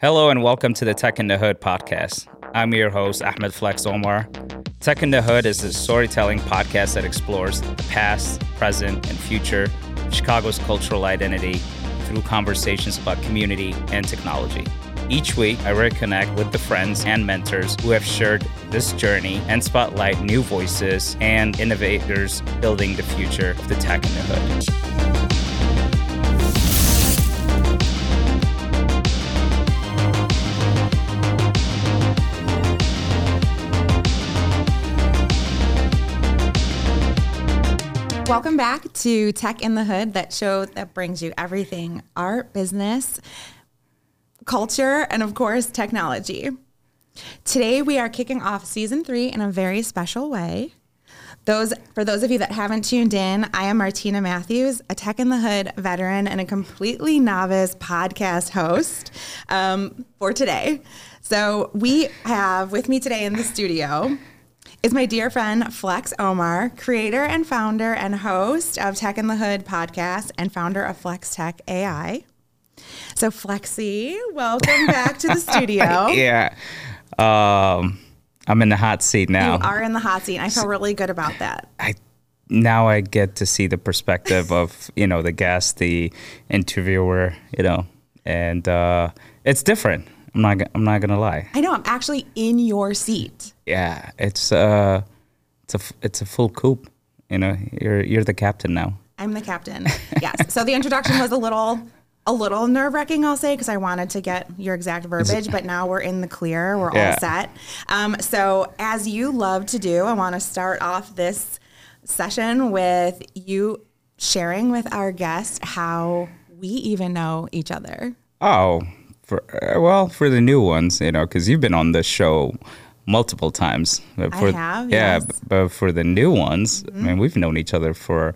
Hello and welcome to the Tech in the Hood podcast. I'm your host, Ahmed Flex Omar. Tech in the Hood is a storytelling podcast that explores the past, present, and future of Chicago's cultural identity through conversations about community and technology. Each week, I reconnect with the friends and mentors who have shared this journey and spotlight new voices and innovators building the future of the tech in the hood. Welcome back to Tech in the Hood, that show that brings you everything art, business, culture, and of course, technology. Today, we are kicking off season three in a very special way. Those for those of you that haven't tuned in, I am Martina Matthews, a Tech in the Hood veteran and a completely novice podcast host um, for today. So we have with me today in the studio is my dear friend Flex Omar, creator and founder and host of Tech in the Hood podcast and founder of Flex Tech AI. So Flexi, welcome back to the studio. yeah. Um, I'm in the hot seat now. You are in the hot seat. I feel really good about that. I now I get to see the perspective of you know the guest, the interviewer, you know, and uh, it's different. I'm not. I'm not gonna lie. I know. I'm actually in your seat. Yeah, it's uh, it's a it's a full coupe. You know, you're you're the captain now. I'm the captain. yes. So the introduction was a little a little nerve wracking, I'll say, because I wanted to get your exact verbiage, but now we're in the clear. We're yeah. all set. Um, so, as you love to do, I want to start off this session with you sharing with our guest how we even know each other. Oh, for uh, well, for the new ones, you know, because you've been on the show multiple times. But for, I have. Yeah, yes. but for the new ones, mm-hmm. I mean, we've known each other for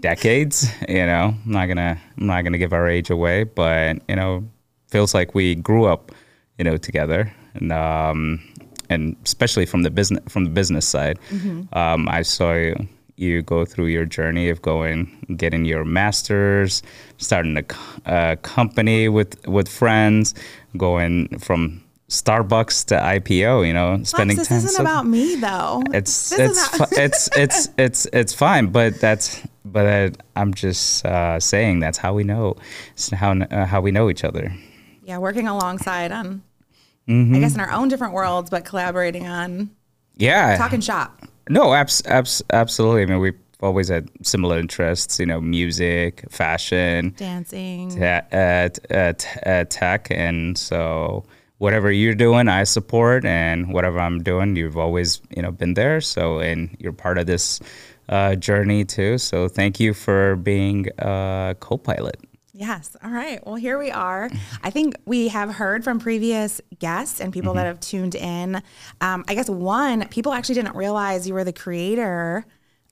decades. You know, I'm not gonna I'm not gonna give our age away, but you know, feels like we grew up, you know, together, and um, and especially from the business from the business side, mm-hmm. um, I saw you you go through your journey of going, getting your master's, starting a, a company with with friends, going from Starbucks to IPO, you know, spending Lex, this isn't about me though. It's it's it's it's it's it's fine, but that's but I, I'm just uh, saying that's how we know, it's how uh, how we know each other. Yeah, working alongside on, mm-hmm. I guess in our own different worlds, but collaborating on. Yeah, talking shop. No, abs- abs- absolutely. I mean, we've always had similar interests, you know, music, fashion, dancing, te- uh, uh, t- uh, tech. And so whatever you're doing, I support. And whatever I'm doing, you've always, you know, been there. So, and you're part of this uh, journey too. So thank you for being a co pilot. Yes. All right. Well, here we are. I think we have heard from previous guests and people mm-hmm. that have tuned in. Um, I guess one, people actually didn't realize you were the creator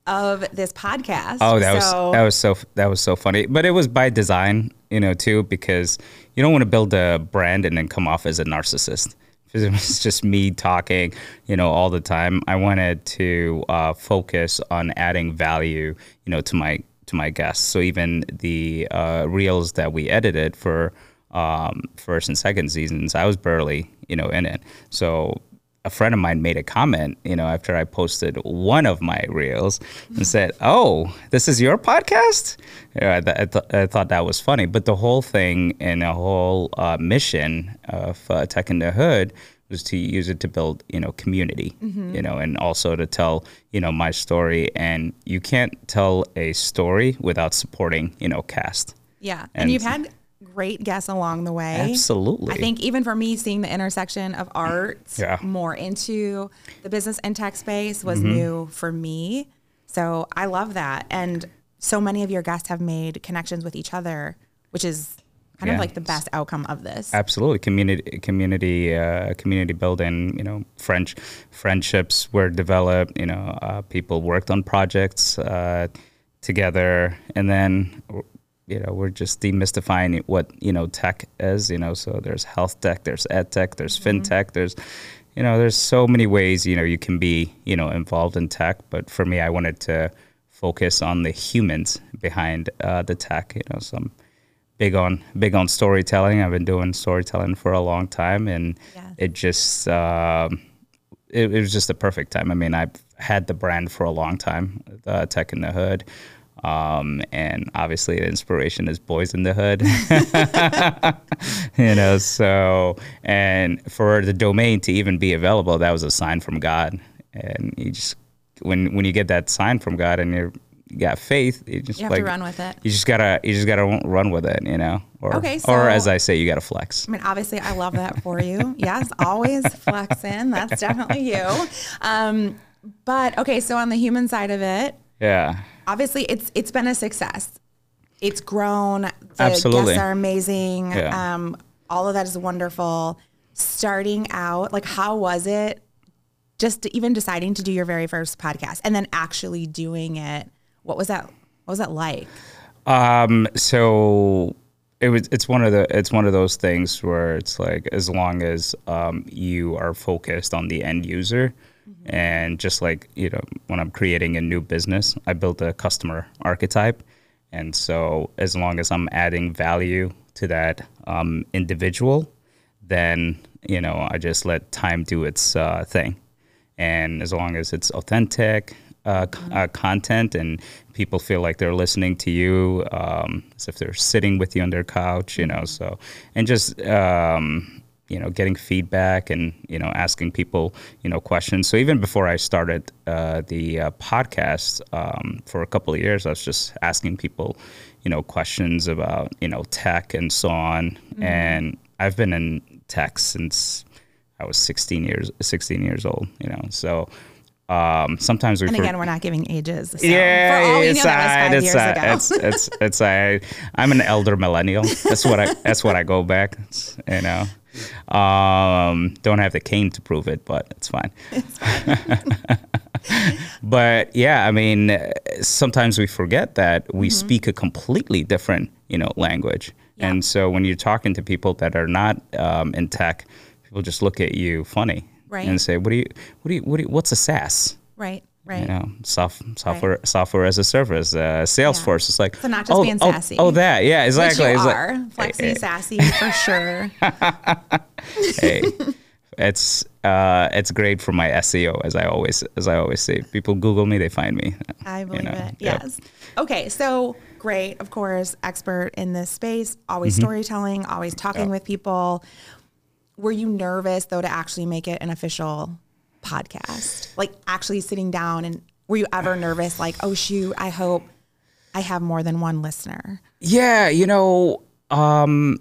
of this podcast. Oh, that so, was that was so that was so funny. But it was by design, you know, too, because you don't want to build a brand and then come off as a narcissist. It was just me talking, you know, all the time. I wanted to uh, focus on adding value, you know, to my to my guests. So even the uh, reels that we edited for um, first and second seasons, I was barely, you know, in it. So a friend of mine made a comment, you know, after I posted one of my reels and said, "Oh, this is your podcast." Yeah, I, th- I, th- I, thought that was funny, but the whole thing and the whole uh, mission of uh, Tech in the Hood was to use it to build you know community mm-hmm. you know and also to tell you know my story. And you can't tell a story without supporting you know cast. Yeah. And, and you've had great guests along the way. Absolutely. I think even for me seeing the intersection of art yeah. more into the business and tech space was mm-hmm. new for me. So i love that. And so many of your guests have made connections with each other which is kind yeah. of like the best outcome of this. Absolutely, community community uh, community building. You know, French friendships were developed. You know, uh, people worked on projects uh, together, and then you know we're just demystifying what you know tech is. You know, so there's health tech, there's ed tech, there's mm-hmm. fintech, there's you know there's so many ways you know you can be you know involved in tech. But for me, I wanted to focus on the humans behind uh, the tech. You know, some big on big on storytelling. I've been doing storytelling for a long time, and Yeah. it just um, it, it was just the perfect time. I mean, I've had the brand for a long time, uh, Tech in the Hood. Um, and obviously, the inspiration is Boyz n the Hood. you know, so and for the domain to even be available, that was a sign from God. And you just when when you get that sign from God and you're you got faith, you just You have like to run with it. you just gotta you just gotta run with it, you know. Or Okay, or as I say, you gotta flex. I mean, obviously, I love that for you. yes, always flexing. That's definitely you. Um, but okay, so on the human side of it, Yeah. obviously, it's it's been a success. It's grown. The Absolutely. guests are amazing. Yeah. Um, all of that is wonderful. Starting out, like, how was it? Just even deciding to do your very first podcast and then actually doing it. What was that? What was that like? Um, so it was it's one of the it's one of those things where it's like as long as um, you are focused on the end user and just like you know when i'm creating a new business i built a customer archetype and so as long as i'm adding value to that um, individual then you know i just let time do its uh, thing and as long as it's authentic uh, uh, content and people feel like they're listening to you um, as if they're sitting with you on their couch you know so and just um, you know getting feedback and you know asking people you know questions. So even before i started uh, the uh, podcast um, for a couple of years i was just asking people you know questions about you know tech and so on. And i've been in tech since I was 16 years 16 years old, you know. So um, sometimes we And again, we're not giving ages. So yeah, for all we it's know, that was five it's years alright, ago. it's it's it's I I'm an elder millennial. That's what I that's what I go back. It's, you know, um, don't have the cane to prove it, but it's fine. but yeah, I mean, sometimes we forget that we speak a completely different you know language, Mm-hmm. Yeah. and so when you're talking to people that are not um, in tech, people just look at you funny Right. and say, "What do you what do you what do you, what's a SaaS?" right, right. you know, soft, software, software as a service, uh, Salesforce. It's like, So not just oh, being oh, sassy. Oh, that, yeah, exactly. Which you It's like, are. Flexy, sassy, for sure. hey, it's uh, it's great for my SEO, as I always as I always say. People Google me, they find me. I believe know, it. yep. Yes. Okay. So great. Of course, expert in this space, always Mm-hmm. storytelling, always talking with people. Were you nervous though to actually make it an official podcast? Like actually sitting down and were you ever nervous? Like, oh shoot, I hope I have more than one listener. Yeah, you know, um,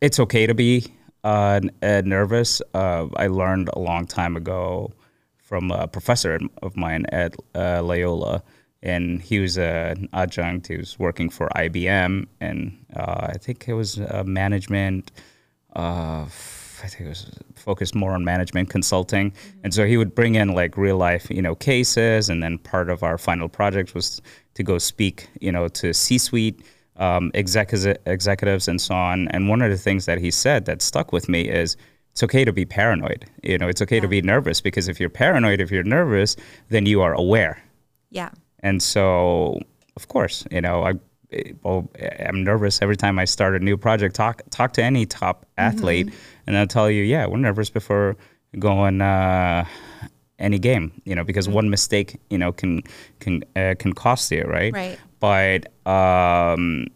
it's okay to be uh, uh, nervous. Uh, I learned a long time ago from a professor of mine at uh, Loyola, and he was an adjunct. He was working for IBM, and uh, I think it was uh, management. Uh, I think it was focused more on management consulting, and so he would bring in like real life, you know, cases, and then part of our final project was to go speak, you know, to C-suite um, execu- executives and so on. And one of the things that he said that stuck with me is it's okay to be paranoid. You know, it's okay to be nervous because if you're paranoid, if you're nervous, then you are aware. Yeah. And so, of course, you know, I, well, I'm nervous every time I start a new project. Talk talk to any top athlete, and they'll tell you, yeah, we're nervous before going uh, any game. You know, because one mistake, you know, can can uh, can cost you, right? Right. But um,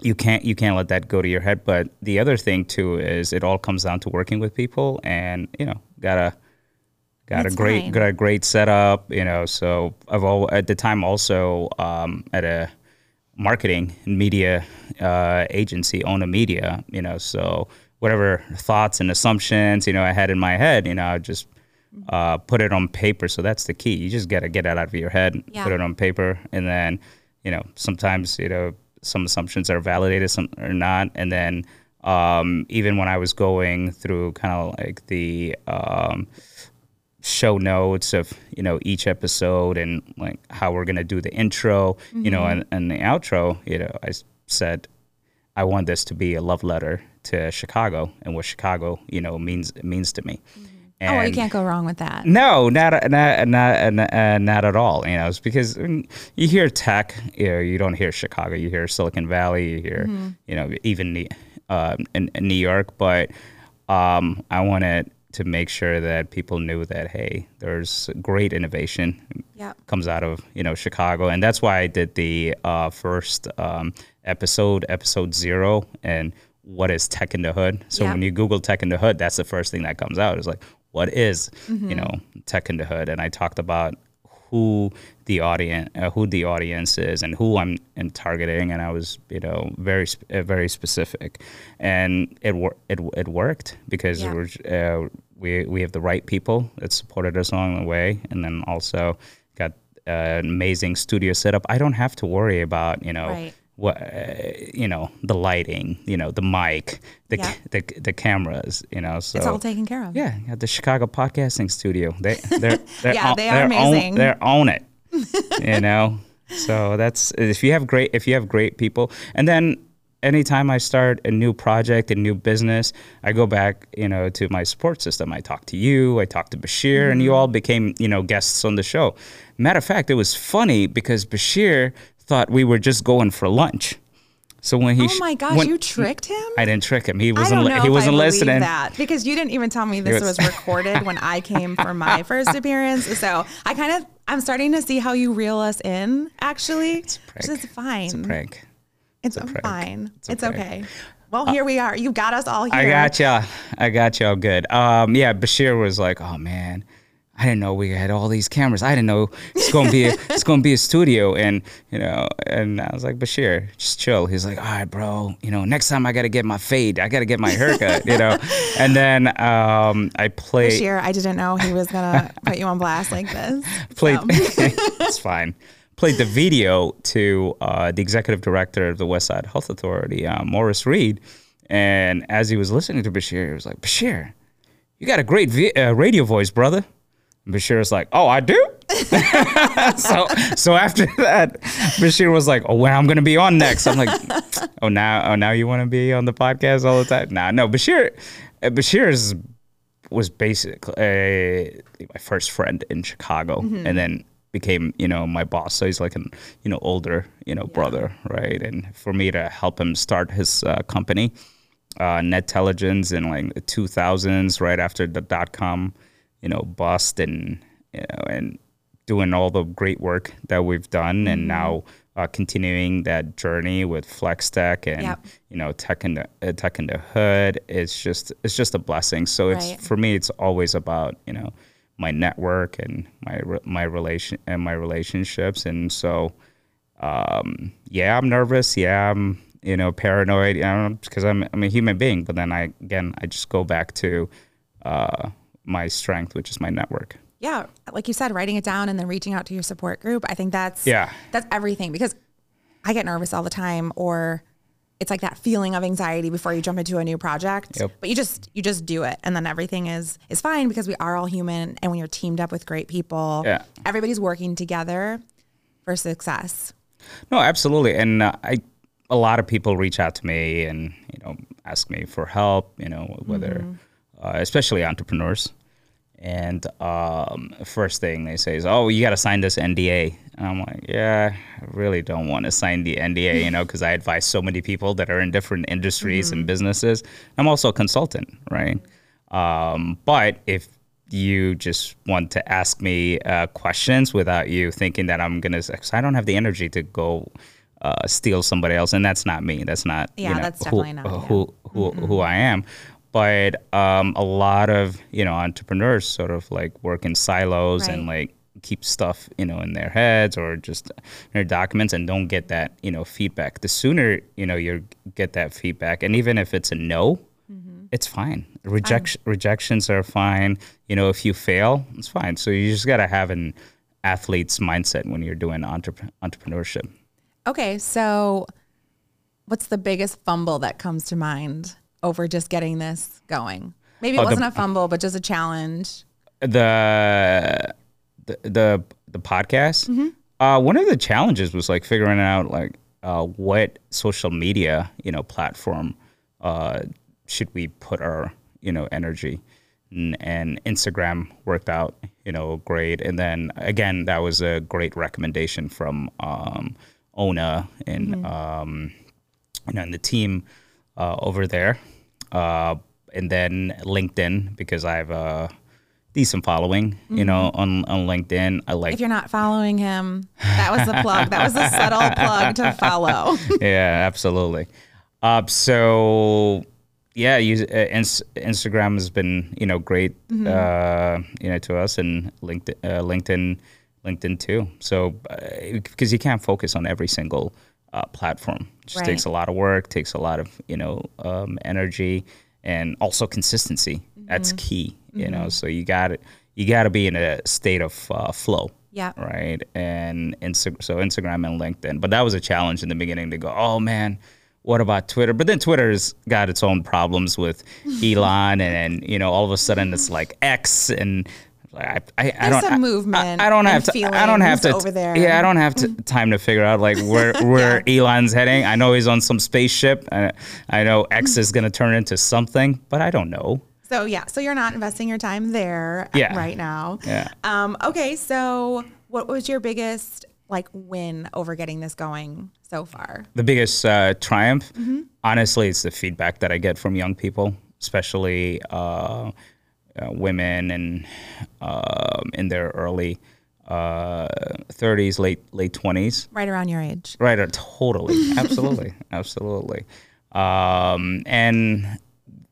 you can't you can't let that go to your head. But the other thing too is it all comes down to working with people, and you know, gotta got That's a great fine. got a great setup you know so i've all at the time also um, at a marketing and media uh, agency own a media you know so whatever thoughts and assumptions you know i had in my head you know i just uh, put it on paper. So that's the key. You just got to get it out of your head Yeah. put it on paper. And then you know sometimes you know some assumptions are validated some are not. And then um, even when i was going through kind of like the um, show notes of you know each episode and like how we're gonna do the intro you know and, and the outro you know i said i want this to be a love letter to chicago and what chicago you know means means to me oh, well, you can't go wrong with that. No, not not not uh, not at all. You know, it's because you hear tech, you know, you don't hear Chicago, you hear Silicon Valley, you hear, mm-hmm. you know, even uh, in, in New York. But um, I wanted to make sure that people knew that hey, there's great innovation yep. comes out of you know Chicago, and that's why I did the uh, first um, episode, episode zero, and what is tech in the hood. So yep. when you Google tech in the hood, that's the first thing that comes out. It's like what is, mm-hmm. you know, tech in the hood, and I talked about who the audience uh, who the audience is and who I'm in targeting and I was you know very uh, very specific. And it wor- it it worked because yeah. uh, we we have the right people that supported us along the way and then also got uh, an amazing studio setup. I don't have to worry about you know right. what uh, you know the lighting you know the mic the, yeah. the the cameras you know so it's all taken care of. Yeah the chicago podcasting studio. They they're, they're yeah they are amazing own, they're own it you know so that's if you have great if you have great people and then anytime I start a new project, a new business, I go back, you know, to my support system. I talk to you, I talk to Bashir, mm-hmm. and you mm-hmm. all became, you know, guests on the show. Matter of fact, it was funny because Bashir thought we were just going for lunch. So when he, oh my gosh, when, you tricked him! I didn't trick him. He wasn't. Li- he wasn't listening. That because you didn't even tell me this was, was recorded when I came for my first appearance. So I kind of, I'm starting to see how you reel us in. Actually, it's, it's fine. It's a prank. It's, it's a fine. It's, it's okay. Well, here uh, we are. You got us all here. I got you. I got you all good. Um, yeah, Bashir was like, "Oh man, I didn't know we had all these cameras. I didn't know it's going to be a, it's to be a studio. And you know, and I was like, Bashir, just chill. He's like, all right, bro. You know, next time I got to get my fade. I got to get my haircut. you know, and then um, I played. Bashir, I didn't know he was gonna put you on blast like this. Played. So. it's fine. Played the video to uh, the executive director of the West Side Health Authority, uh, Morris Reed, and as he was listening to Bashir, he was like, Bashir, you got a great vi- uh, radio voice, brother. Bashir's like, "Oh, I do." so so after that, Bashir was like, "Oh, when I'm gonna be on next?" I'm like, "Oh, now oh now you want to be on the podcast all the time?" Nah, no. Bashir Bashir is, was basically uh, my first friend in Chicago, mm-hmm. and then became you know my boss. So he's like an you know older you know yeah. brother, right? And for me to help him start his uh, company, uh, Netelligence in like the 2000s, right after the dot com you know, bust and you know, and doing all the great work that we've done, mm-hmm. and now uh, continuing that journey with Flex Tech and yep. you know tech in the uh, tech in the hood. It's just it's just a blessing. So it's right. for me, it's always about you know my network and my my relation and my relationships, and so um, yeah, I'm nervous. Yeah, I'm you know paranoid. You know, because I'm I'm a human being. But then I again I just go back to uh, my strength, which is my network. Yeah, like you said, writing it down and then reaching out to your support group. I think that's yeah, that's everything because I get nervous all the time, or it's like that feeling of anxiety before you jump into a new project. Yep. But you just you just do it, and then everything is is fine because we are all human, and when you're teamed up with great people, yeah. everybody's working together for success. No, absolutely, and uh, I a lot of people reach out to me and you know ask me for help. You know whether. Mm-hmm. Uh, especially entrepreneurs, and um, first thing they say is, "Oh, you got to sign this NDA." And I'm like, "Yeah, I really don't want to sign the NDA, you know, because I advise so many people that are in different industries mm-hmm. and businesses. I'm also a consultant, right? Um, but if you just want to ask me uh, questions without you thinking that I'm gonna, because I don't have the energy to go uh, steal somebody else, and that's not me. That's not yeah, you know, that's definitely who, not who who, mm-hmm. who I am but um, a lot of you know entrepreneurs sort of like work in silos right. and like keep stuff you know in their heads or just in their documents and don't get that you know feedback. The sooner you know you get that feedback and even if it's a no mm-hmm. it's fine. Rejection rejections are fine. You know if you fail it's fine. So you just got to have an athlete's mindset when you're doing entrep- entrepreneurship. Okay so what's the biggest fumble that comes to mind over just getting this going? Maybe it oh, wasn't the, a fumble, but just a challenge. The the the, the podcast. Mm-hmm. Uh, one of the challenges was like figuring out like uh, what social media you know platform uh, should we put our you know energy and, and Instagram worked out, you know, great. And then again, that was a great recommendation from um, Ona and um, you know, and the team uh, over there. Uh, and then LinkedIn because I have a decent following, you know, on, on LinkedIn. I like If you're not following him, that was the plug. That was a subtle plug to follow. yeah, absolutely. Uh, so yeah, use, uh, ins- Instagram has been you know great, uh, you know, to us, and LinkedIn, uh, LinkedIn, LinkedIn too. So because you can't focus on every single uh, platform, it just Right. takes a lot of work, takes a lot of you know um, energy, and also consistency. That's key, you know. So you got to You got to be in a state of uh, flow Yeah. right? And Insta- so Instagram and LinkedIn. But that was a challenge in the beginning to go, oh man, what about Twitter? But then Twitter's got its own problems with Elon, and, you know, all of a sudden it's like X, and I, I, I don't, some I- movement I, don't have to. I don't have to over there. Yeah, I don't have to, time to figure out like where where Elon's heading. I know he's on some spaceship. I, I know X is going to turn into something, but I don't know. So yeah, so you're not investing your time there Yeah. right now. Yeah. Um, okay, so what was your biggest like win over getting this going so far? the biggest uh, triumph, Mm-hmm. honestly, it's the feedback that I get from young people, especially uh, uh, women and um, in their early uh, 30s, late late 20s. Right around your age. Right, uh, totally, absolutely, absolutely. Um, and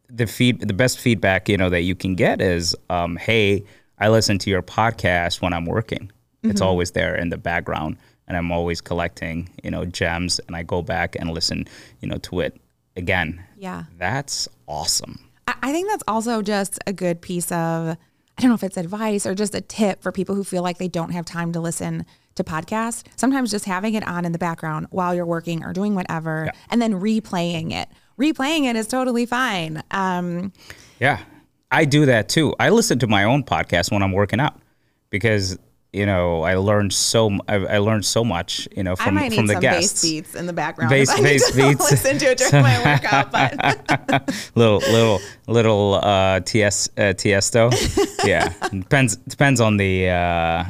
the feed, the best feedback you know that you can get is, um, "Hey, I listen to your podcast when I'm working. It's always there in the background, and I'm always collecting, you know, gems. And I go back and listen, you know, to it again. Yeah. That's awesome. I, think that's also just a good piece of I don't know if it's advice or just a tip for people who feel like they don't have time to listen to podcasts. Sometimes just having it on in the background while you're working or doing whatever, and then replaying it. Replaying it is totally fine. Um, Yeah, I do that too. I listen to my own podcast when I'm working out because you know I learned so I, I learned so much you know I from might from need the some guests. bass beats in the background. Bass- I bass beats. listen to it during my workout, but little little little uh, TS uh, Tiesto. yeah, depends depends on the uh,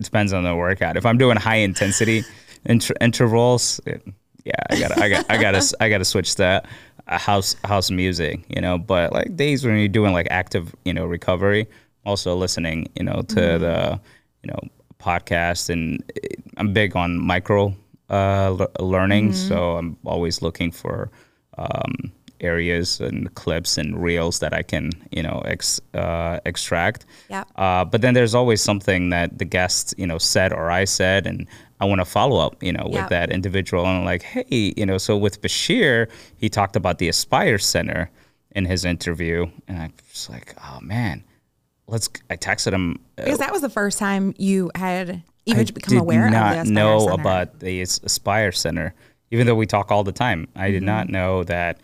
depends on the workout. If I'm doing high intensity inter- intervals, yeah, I gotta I got I gotta I gotta switch that uh, house house music. You know, but like days when you're doing like active you know recovery, also listening you know to the you know podcast and I'm big on micro uh, le- learning, so I'm always looking for um, areas and clips and reels that I can, you know, ex, uh, extract. Yeah. Uh, but then there's always something that the guest, you know, said or I said, and I want to follow up, you know, with that individual. And like, hey, you know, so with Bashir, he talked about the Aspire Center in his interview, and I was like, oh man, let's. I texted him. uh, because that was the first time you had even I become did aware of the Aspire know Center. about the Aspire Center, even though we talk all the time. I did Mm-hmm. not know that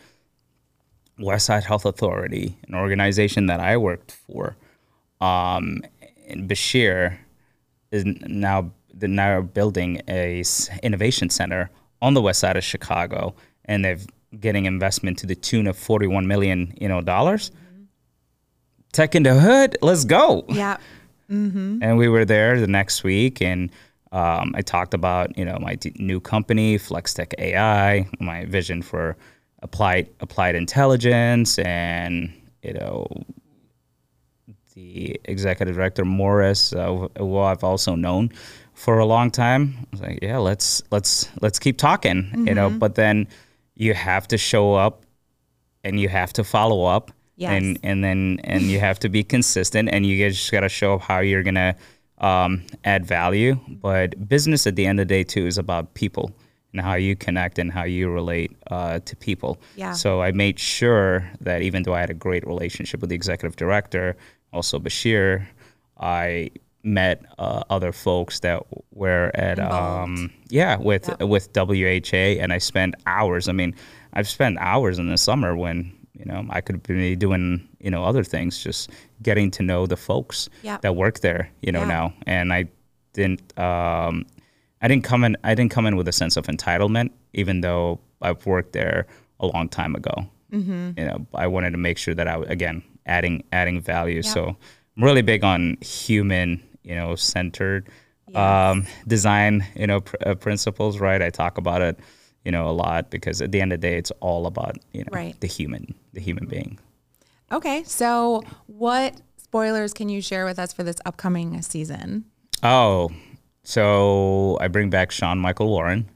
Westside Health Authority, an organization that I worked for, um, in Bashir, is now they're now building a innovation center on the west side of Chicago, and they're getting investment to the tune of forty-one million, you know, dollars. Tech in the hood, let's go. Yeah, and we were there the next week and um, i talked about you know my d- new company flextech ai my vision for applied applied intelligence and you know the executive director morris uh, who i've also known for a long time. I was like yeah let's let's let's keep talking you know. But then you have to show up and you have to follow up Yes. and and then and you have to be consistent and you just got to show up how you're gonna um, add value but business at the end of the day too is about people and how you connect and how you relate uh, to people Yeah. so i made sure that even though i had a great relationship with the executive director also bashir i met uh, other folks that were at um, yeah with with WHA and I spent hours I mean I've spent hours in the summer when you know I could be doing you know other things just getting to know the folks Yeah. that work there you know Yeah. now and I didn't um, I didn't come in I didn't come in with a sense of entitlement even though I've worked there a long time ago Mm-hmm. You know, I wanted to make sure that I again adding adding value. So I'm really big on human, you know, centered um, design, you know, pr- uh, principles. Right, I talk about it, you know, a lot because at the end of the day, it's all about you know Right. the human, the human being. Okay, so what spoilers can you share with us for this upcoming season? Oh, so I bring back Shawn Michael Warren,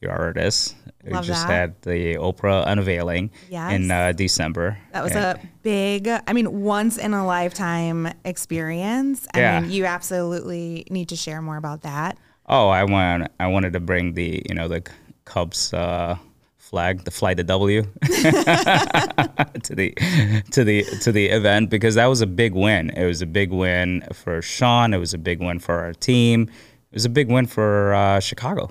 your artist. Love We just that. had the Oprah unveiling in uh, December. That was And- a big, I mean, once in a lifetime experience. I Yeah. mean, you absolutely need to share more about that. Oh, I want I wanted to bring the you know the Cubs uh, flag, the fly the W, to the to the to the event because that was a big win. It was a big win for Shawn. It was a big win for our team. It was a big win for uh, Chicago.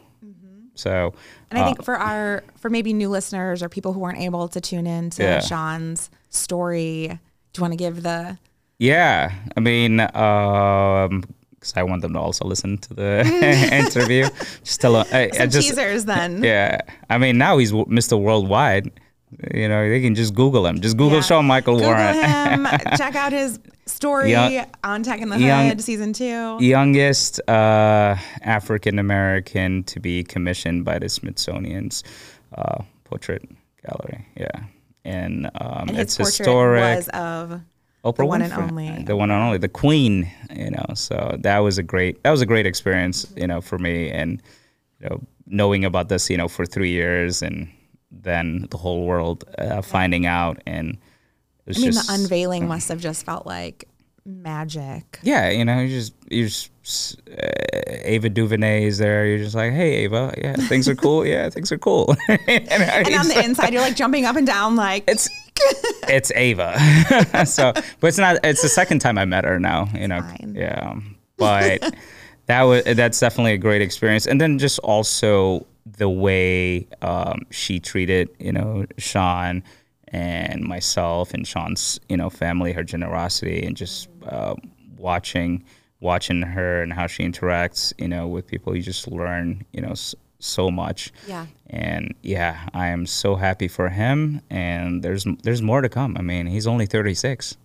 So And I uh, think for our, for maybe new listeners or people who weren't able to tune in to Yeah. Shawn's story, do you want to give the, Yeah, I mean, um 'cause I want them to also listen to the interview. Just tell them, I, I some just, teasers then? yeah. I mean, now he's Mr. Worldwide. You know, they can just Google him. Just Google Yeah. Shawn Michael Google Warren. him, check out his story Young- on Tech in the young- Hood season two. Youngest uh, African American to be commissioned by the Smithsonian's uh, Portrait Gallery. Yeah, and, um, and it's historic. was of Oprah the one and only. the one and only, the queen. You know, so that was a great that was a great experience. You know, for me and you know knowing about this, you know, for three years and then the whole world uh, finding out and it was I mean, just the unveiling must have just felt like magic. yeah, you know, you just you just uh, Ava DuVernay is there. You're just like, hey, Ava, yeah, things are cool. yeah, things are cool. and And on the inside, you're like jumping up and down, like it's it's Ava. so, but it's not. It's the second time I met her now. You know, Fine. yeah. But that was that's definitely a great experience. And then just also the way um, she treated you know Shawn and myself and Shawn's you know family, her generosity, and just uh, watching watching her and how she interacts you know with people. You just learn you know so much. Yeah. And yeah, I am so happy for him. And there's there's more to come. I mean, he's only 36.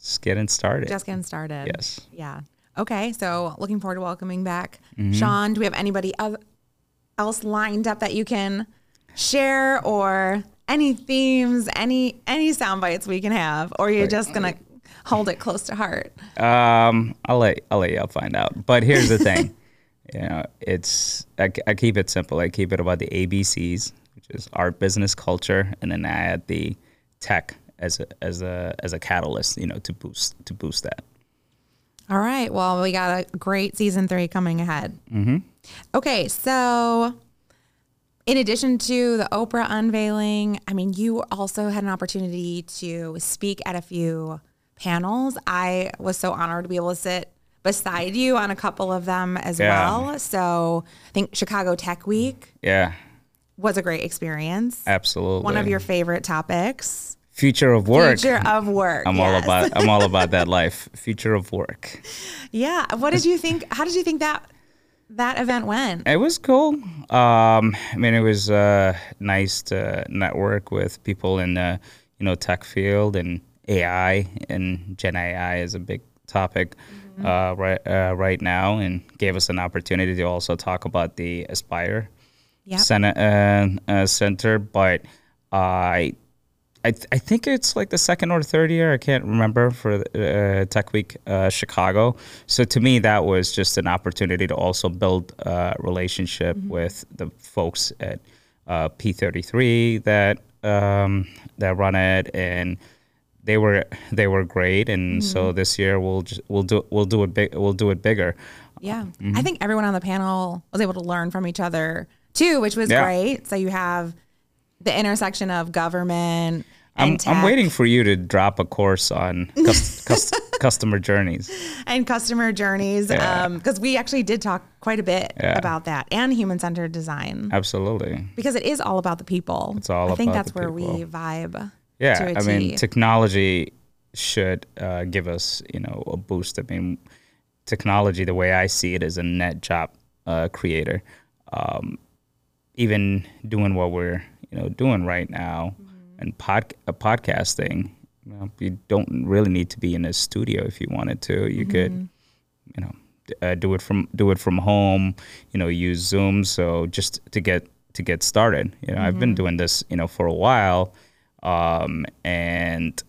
Just getting started. just getting started. Yes. Yeah. Okay. So looking forward to welcoming back Mm-hmm. Shawn. Do we have anybody else lined up that you can share or any themes, any any sound bites we can have, or you're just gonna hold it close to heart? Um, I'll let I'll let y'all find out. But here's the thing, you know, it's I, I keep it simple. I keep it about the ABCs, which is art, business, culture, and then I add the tech as a as a as a catalyst, you know, to boost to boost that. All right. Well, we got a great season three coming ahead. Mm-hmm. Okay. So, in addition to the Oprah unveiling, I mean, you also had an opportunity to speak at a few panels. I was so honored to be able to sit beside you on a couple of them as Yeah. well. So, I think Chicago Tech Week Yeah, was a great experience. absolutely. One of your favorite topics. future of work. Future of work. I'm all about I'm all about that life. Future of work. Yeah. What did you think? How did you think that that event went? It was cool. Um, I mean, it was uh, nice to network with people in the you know tech field and AI and Gen AI is a big topic uh, right uh, right now, and gave us an opportunity to also talk about the Aspire Yep. Senate uh, uh, Center. But I. I, th- I think it's like the second or third year. I can't remember for uh, Tech Week uh, Chicago. So to me, that was just an opportunity to also build a relationship with the folks at uh, P33 that um, that run it, and they were they were great. And so this year we'll just, we'll do we'll do it big we'll do it bigger. Yeah. Mm-hmm. I think everyone on the panel was able to learn from each other too, which was Yeah. great. So you have the intersection of government I'm, I'm waiting for you to drop a course on cus- cus- customer journeys. and customer journeys. Yeah. because we actually did talk quite a bit Yeah. about that and human centered design Absolutely. because it is all about the people. It's all I think that's where we vibe. Yeah, a I mean, technology should uh, give us, you know, a boost. I mean, technology, the way I see it, is a net job uh, creator. Um, even doing what we're, you know, doing right now, And pod, uh, podcasting, you, know, you don't really need to be in a studio if you wanted to. You could, you know, uh, do it from do it from home. You know, use Zoom. So just to get to get started, you know, I've been doing this, you know, for a while, um, and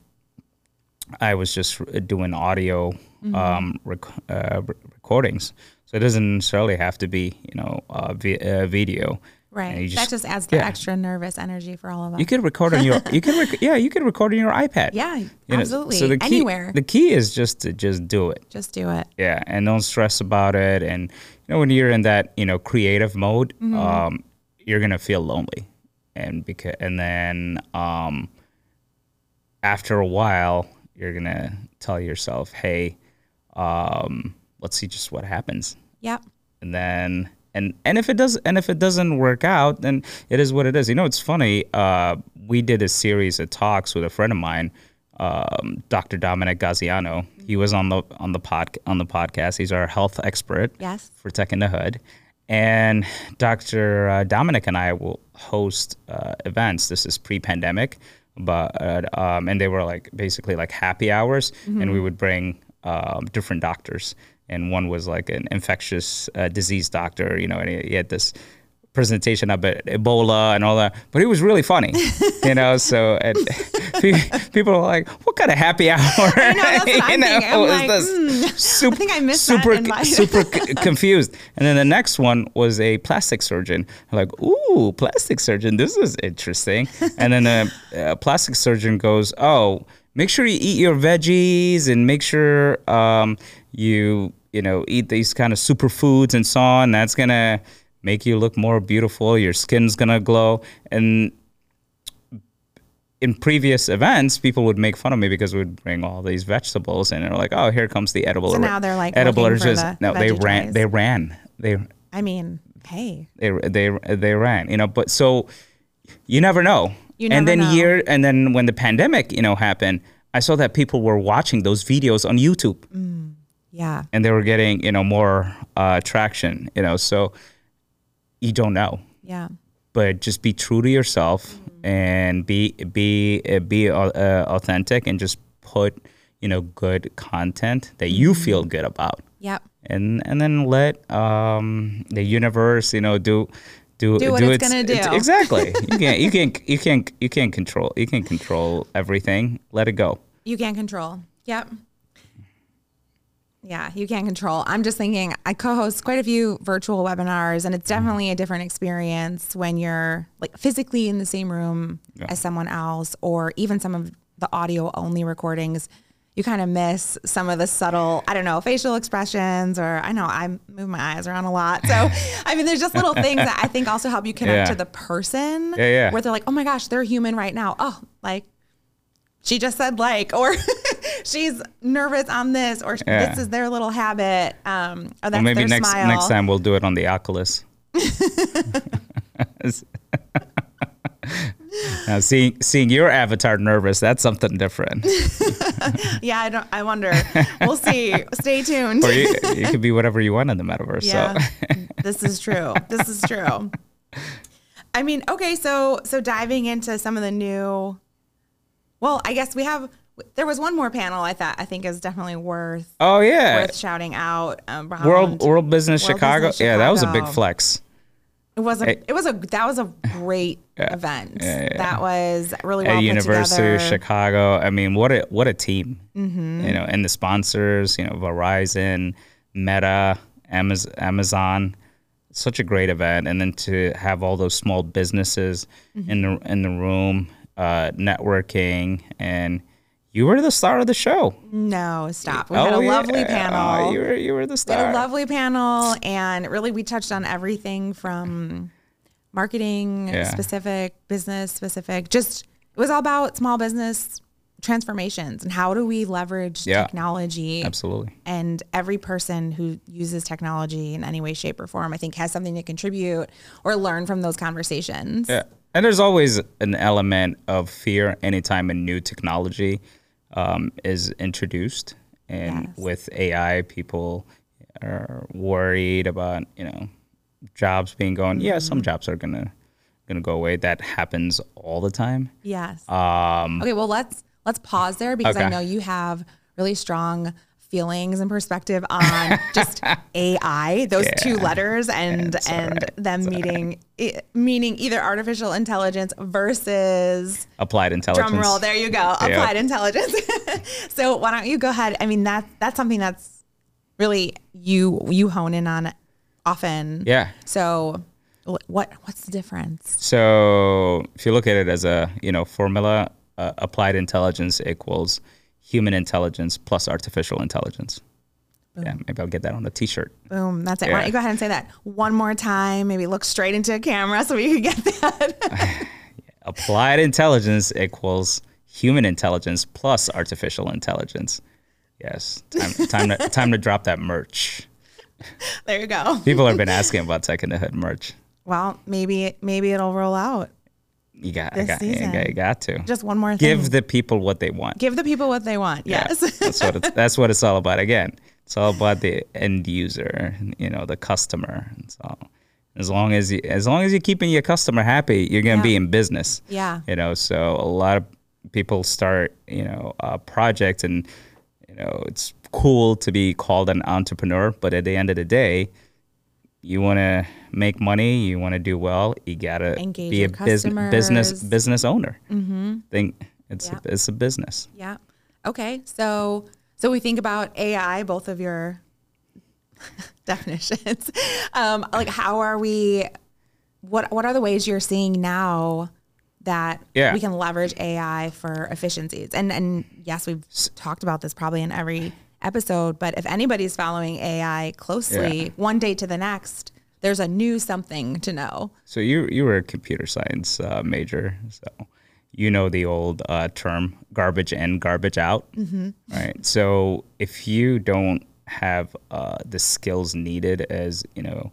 I was just doing audio um, rec- uh, re- recordings. So it doesn't necessarily have to be, you know, uh, vi- uh, video. Right. You that just adds the yeah. extra nervous energy for all of us. You could record on your, you can, rec- yeah, you could record on your iPad. yeah, You know, absolutely. So the key, Anywhere. The key is just to just do it. just do it. Yeah, and don't stress about it. And you know, when you're in that you know creative mode, Mm-hmm. um, you're gonna feel lonely, and because and then um, after a while, you're gonna tell yourself, "Hey, um, let's see just what happens." Yep. and then and and if it does and if it doesn't work out then it is what it is you know it's funny uh, we did a series of talks with a friend of mine um, dr dominic gaziano he was on the on the pod on the podcast he's our health expert Yes. for tech in the hood and dr uh, dominic and i will host uh, events. This is pre-pandemic but uh, um, and they were like basically like happy hours. And we would bring um, different doctors. And one was like an infectious uh, disease doctor you know and he, he had this presentation about ebola and all that but it was really funny you know so and people were like what kind of happy hour I know, that's what I'm you know. I'm like, this? hmm, super, think I missed that super, invite. super confused. And then the next one was a plastic surgeon. I'm like, ooh, plastic surgeon, this is interesting. and then a, a plastic surgeon goes, oh, make sure you eat your veggies and make sure um, you, you know, eat these kind of superfoods and so on. That's gonna make you look more beautiful. Your skin's gonna glow. And in previous events, people would make fun of me because we'd bring all these vegetables and they're like, "Oh, here comes the edible." So or- now they're, like, edible for just the no. They ran. trays. They ran. They I mean, hey. they they they ran. You know, but so you never know. You never and then know. year and then when the pandemic, you know, happened, I saw that people were watching those videos on YouTube Yeah. and they were getting you know more uh, traction. You know, so you don't know Yeah. but just be true to yourself and be be uh, be uh, uh, authentic and just put you know good content that you feel good about Yep. and and then let um, the universe you know do do Do what it's gonna do. exactly you can't you can't you can't you can't control you can't control everything let it go You can't control. Yep. Yeah, you can't control. I'm just thinking, I co host quite a few virtual webinars, and it's mm-hmm. definitely a different experience when you're like physically in the same room as someone else, or even some of the audio only recordings. You kind of miss some of the subtle, I don't know, facial expressions, or I know I move my eyes around a lot. So, I mean, there's just little things that I think also help you connect Yeah. to the person. Yeah, yeah. Where they're like, oh my gosh, they're human right now. Oh, like, she just said like, or she's nervous on this, or Yeah. this is their little habit. Um, or that's Well, maybe their next smile. next time we'll do it on the Oculus. now, seeing seeing your avatar nervous, that's something different. Yeah, I don't. I wonder. We'll see. Stay tuned. or you, you could be whatever you want in the metaverse. Yeah, So this is true. This is true. I mean, okay, so so diving into some of the new. Well, I guess we have. There was one more panel I thought I think is definitely worth oh yeah, worth shouting out. Um, World World Business World Chicago. Business Yeah, that was a big flex. It was a it was a that was a great event. That was really well At put University of Chicago. I mean, what a what a team. Mm-hmm. You know, and the sponsors. You know, Verizon, Meta, Amaz- Amazon. Such a great event, and then to have all those small businesses Mm-hmm. in the in the room, uh, networking, and you were the star of the show. No, stop. We oh, had a Oh, yeah. lovely Oh, panel. you were you were the star. we had a lovely panel, and really we touched on everything from marketing Yeah. specific, business specific. Just it was all about small business transformations and how do we leverage Yeah. technology Absolutely. and every person who uses technology in any way shape or form i think has something to contribute or learn from those conversations Yeah. And there's always an element of fear anytime a new technology um, is introduced. And Yes. with AI, people are worried about, you know, jobs being gone. Yeah, some jobs are to gonna go away. That happens all the time. Yes. Um, okay. Well, let's let's pause there because I know you have really strong feelings and perspective on just AI, those two letters, and It's all and right. them meaning i- meaning either artificial intelligence versus Applied intelligence. drum roll. There you go, applied intelligence. so why don't you go ahead? I mean that that's something that's really you you hone in on often. Yeah. So what what's the difference? So if you look at it as a you know formula, uh, applied intelligence equals human intelligence plus artificial intelligence. Yeah, maybe I'll get that on a T-shirt. Boom. That's it. Why don't you go ahead and say that one more time? Maybe look straight into a camera so we can get that. Applied intelligence equals human intelligence plus artificial intelligence. Yes, time, time to time to drop that merch. there you go. People have been asking about Tech in the Hood merch. Well, maybe maybe it'll roll out. You got, I This got, you got, you got to Just one more thing. give the people what they want. Give the people what they want. Yeah, Yes. that's what it's, that's what it's all about. Again, it's all about the end user, you know, the customer. And So as long as you, as long as you're keeping your customer happy, you're gonna be in business. Yeah. You know, so a lot of people start, you know, a project, and you know, it's cool to be called an entrepreneur, but at the end of the day. You want to make money. You want to do well. You gotta Engage be a bus- business business owner. Mm-hmm. Think it's Yeah. a, it's a business. yeah. Okay. So so we think about AI, both of your definitions. Um, like how are we what what are the ways you're seeing now that Yeah. we can leverage AI for efficiencies? And and yes, we've talked about this probably in every episode, but if anybody's following AI closely, Yeah. one day to the next, there's a new something to know. So you you were a computer science uh, major, so you know the old uh, term "garbage in, garbage out," mm-hmm. right? So if you don't have uh, the skills needed as you know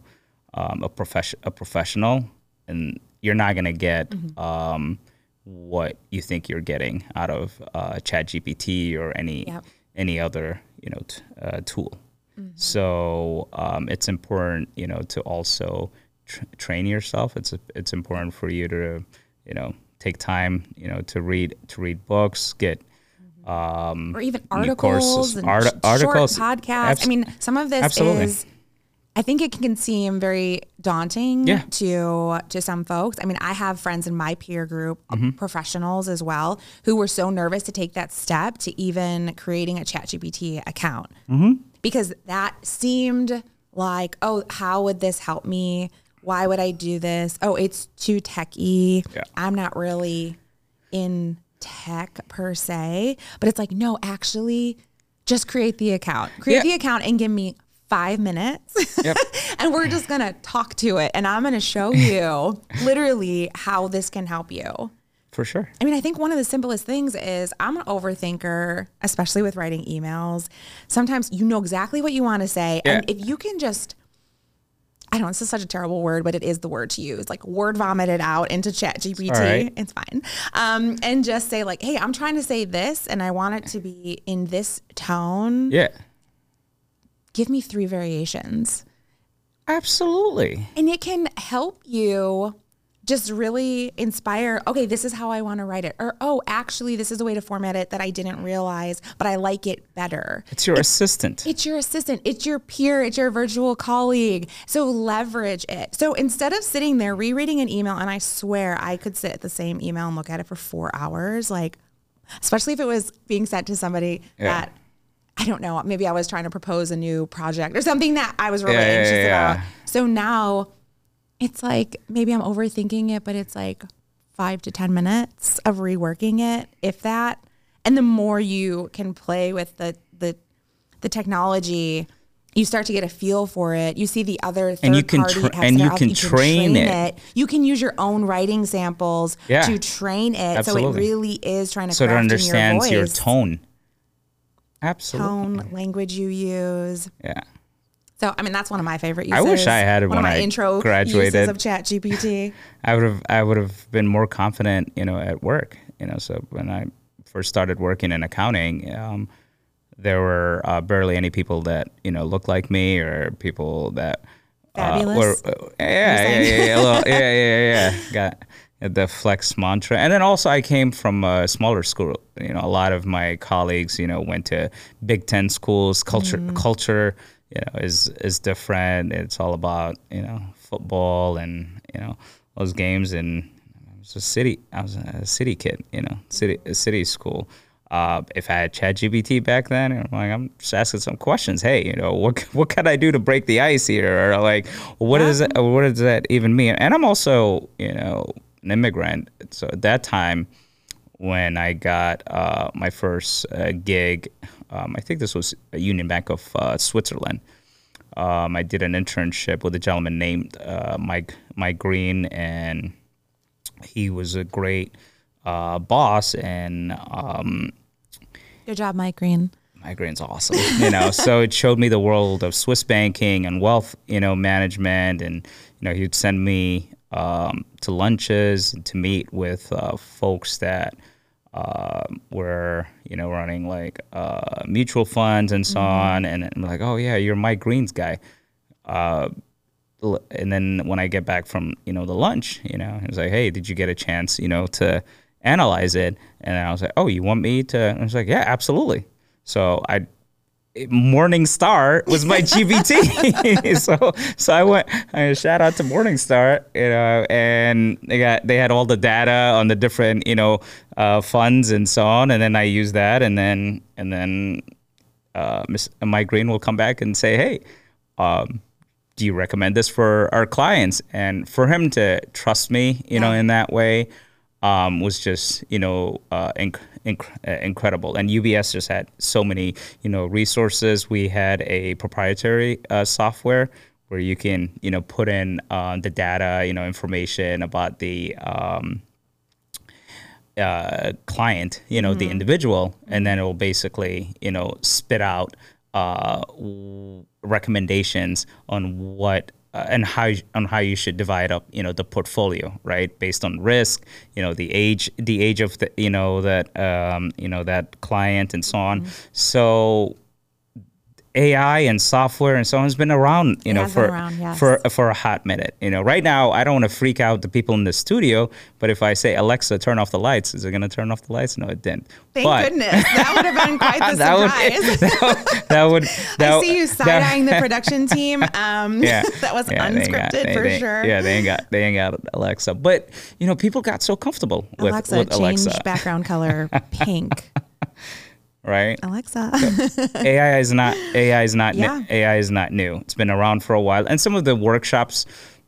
um, a profession a professional, and you're not gonna get um, what you think you're getting out of uh, ChatGPT or any Yep. any other you know t- uh, tool. So um, it's important, you know, to also tr- train yourself. It's it's important for you to, you know, take time, you know, to read to read books, get um, or even articles and art- articles, short podcasts. abs- I mean, some of this absolutely. is. I think it can seem very daunting Yeah. to to some folks. I mean, I have friends in my peer group, uh, Mm-hmm. professionals as well, who were so nervous to take that step to even creating a ChatGPT account Mm-hmm. Because that seemed like, oh, how would this help me? Why would I do this? Oh, it's too techy. Yeah. I'm not really in tech per se, but it's like, no, actually, just create the account. Create Yeah. the account and give me five minutes. Yep. and we're just going to talk to it. And I'm going to show you literally how this can help you. For sure. I mean, I think one of the simplest things is I'm an overthinker, especially with writing emails. Sometimes you know exactly what you want to say. And if you can just, I don't know, this is such a terrible word, but it is the word to use. Like word vomit it out into chat GPT. right. It's fine. Um, and just say like, hey, I'm trying to say this and I want it to be in this tone. Yeah, Give me three variations. absolutely. And it can help you just really inspire, okay, this is how I want to write it. Or, oh, actually, this is a way to format it that I didn't realize, but I like it better. It's your assistant. It's your assistant, it's your peer, it's your virtual colleague. So leverage it. So instead of sitting there rereading an email, and I swear I could sit at the same email and look at it for four hours, like, especially if it was being sent to somebody Yeah. that I don't know, maybe I was trying to propose a new project or something that I was really yeah, anxious yeah. about. So now it's like maybe I'm overthinking it, but it's like five to 10 minutes of reworking it, if that. And the more you can play with the, the, the technology, you start to get a feel for it. You see the other third And you can party tra- and you are out, can train it. You can use your own writing samples Yeah. to train it. So it really is trying to So it understands your, your tone. Absolutely. tone, language you use. Yeah. So I mean that's one of my favorite uses. I wish I had it one when of my I intro graduated. uses of Chat GPT. I would have I would have been more confident, you know, at work. You know, so when I first started working in accounting, um, there were uh, barely any people that you know looked like me or people that Fabulous. Uh, or, uh, yeah, yeah, yeah, yeah, little, yeah, yeah, yeah. Got the flex mantra, and then also I came from a smaller school. You know, a lot of my colleagues, you know, went to Big Ten schools. Culture, Mm. culture, you know, is is different. It's all about you know football and you know those games. And I was a city, I was a city kid. You know, city, city school. Uh, if I had ChatGPT back then, I'm like, I'm just asking some questions. Hey, you know, what what can I do to break the ice here? Or like, what Yeah. it, what does that even mean? And I'm also, you know, an immigrant. So at that time, when I got uh, my first uh, gig, um, I think this was a Union Bank of uh, Switzerland. Um, I did an internship with a gentleman named uh, Mike Mike Green, and he was a great uh, boss. And um, Good job, Mike Green. Mike Green's awesome you know so it showed me the world of swiss banking and wealth you know management and you know he'd send me um, to lunches to meet with uh, folks that uh, were you know running like uh, mutual funds and so on and I'm like oh yeah you're Mike Green's guy uh, and then when I get back from you know the lunch, you know, he was like, "Hey, did you get a chance, you know, to analyze it?" And I was like, "Oh, you want me to?" And I was like, "Yeah, absolutely." So I Morningstar was my GPT. so so I went. I shout out to Morningstar, you know, and they got they had all the data on the different you know uh, funds and so on, and then I used that, and then and then uh, Miss Mike Green will come back and say, "Hey." Um, do you recommend this for our clients? And for him to trust me, you know, in that way, um, was just you know uh, inc- inc- uh, incredible. And UBS just had so many you know resources. We had a proprietary uh, software where you can you know put in uh, the data, you know, information about the um, uh, client, you know, the individual, and then it will basically, you know, spit out uh, recommendations on what uh, and how on how you should divide up, you know, the portfolio, right, based on risk, you know, the age, the age of the, you know, that, um, you know, that client and so on. So AI and software and so on has been around, you It know, for around, yes. for for a hot minute. You know, right now I don't want to freak out the people in the studio, but if I say Alexa, turn off the lights, is it going to turn off the lights? No, it didn't. Thank but goodness. That would have been quite the that would surprise. that would that, I see you side eyeing the production team. Um, yeah, that was yeah, ain't got- unscripted they- for they- sure. Yeah, they ain't got they ain't got Alexa, but you know, people got so comfortable with Alexa, with change Alexa, background color pink. Right? Alexa. AI is not AI is not Yeah. new. AI is not new. It's been around for a while, and some of the workshops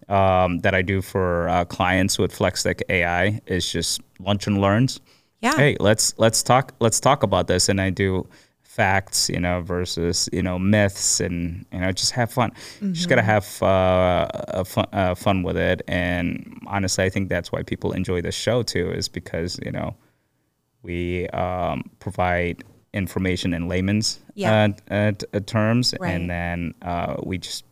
um, that I do for uh, clients with FlexTech AI is just lunch and learns. Yeah. Hey, let's let's talk let's talk about this, and I do facts, you know, versus you know myths, and you know, just have fun. Just gotta have uh, fun, uh, fun with it, and honestly, I think that's why people enjoy this show too, is because you know we um, provide information in layman's Yeah. uh, uh, uh, terms, Right. and then uh, we just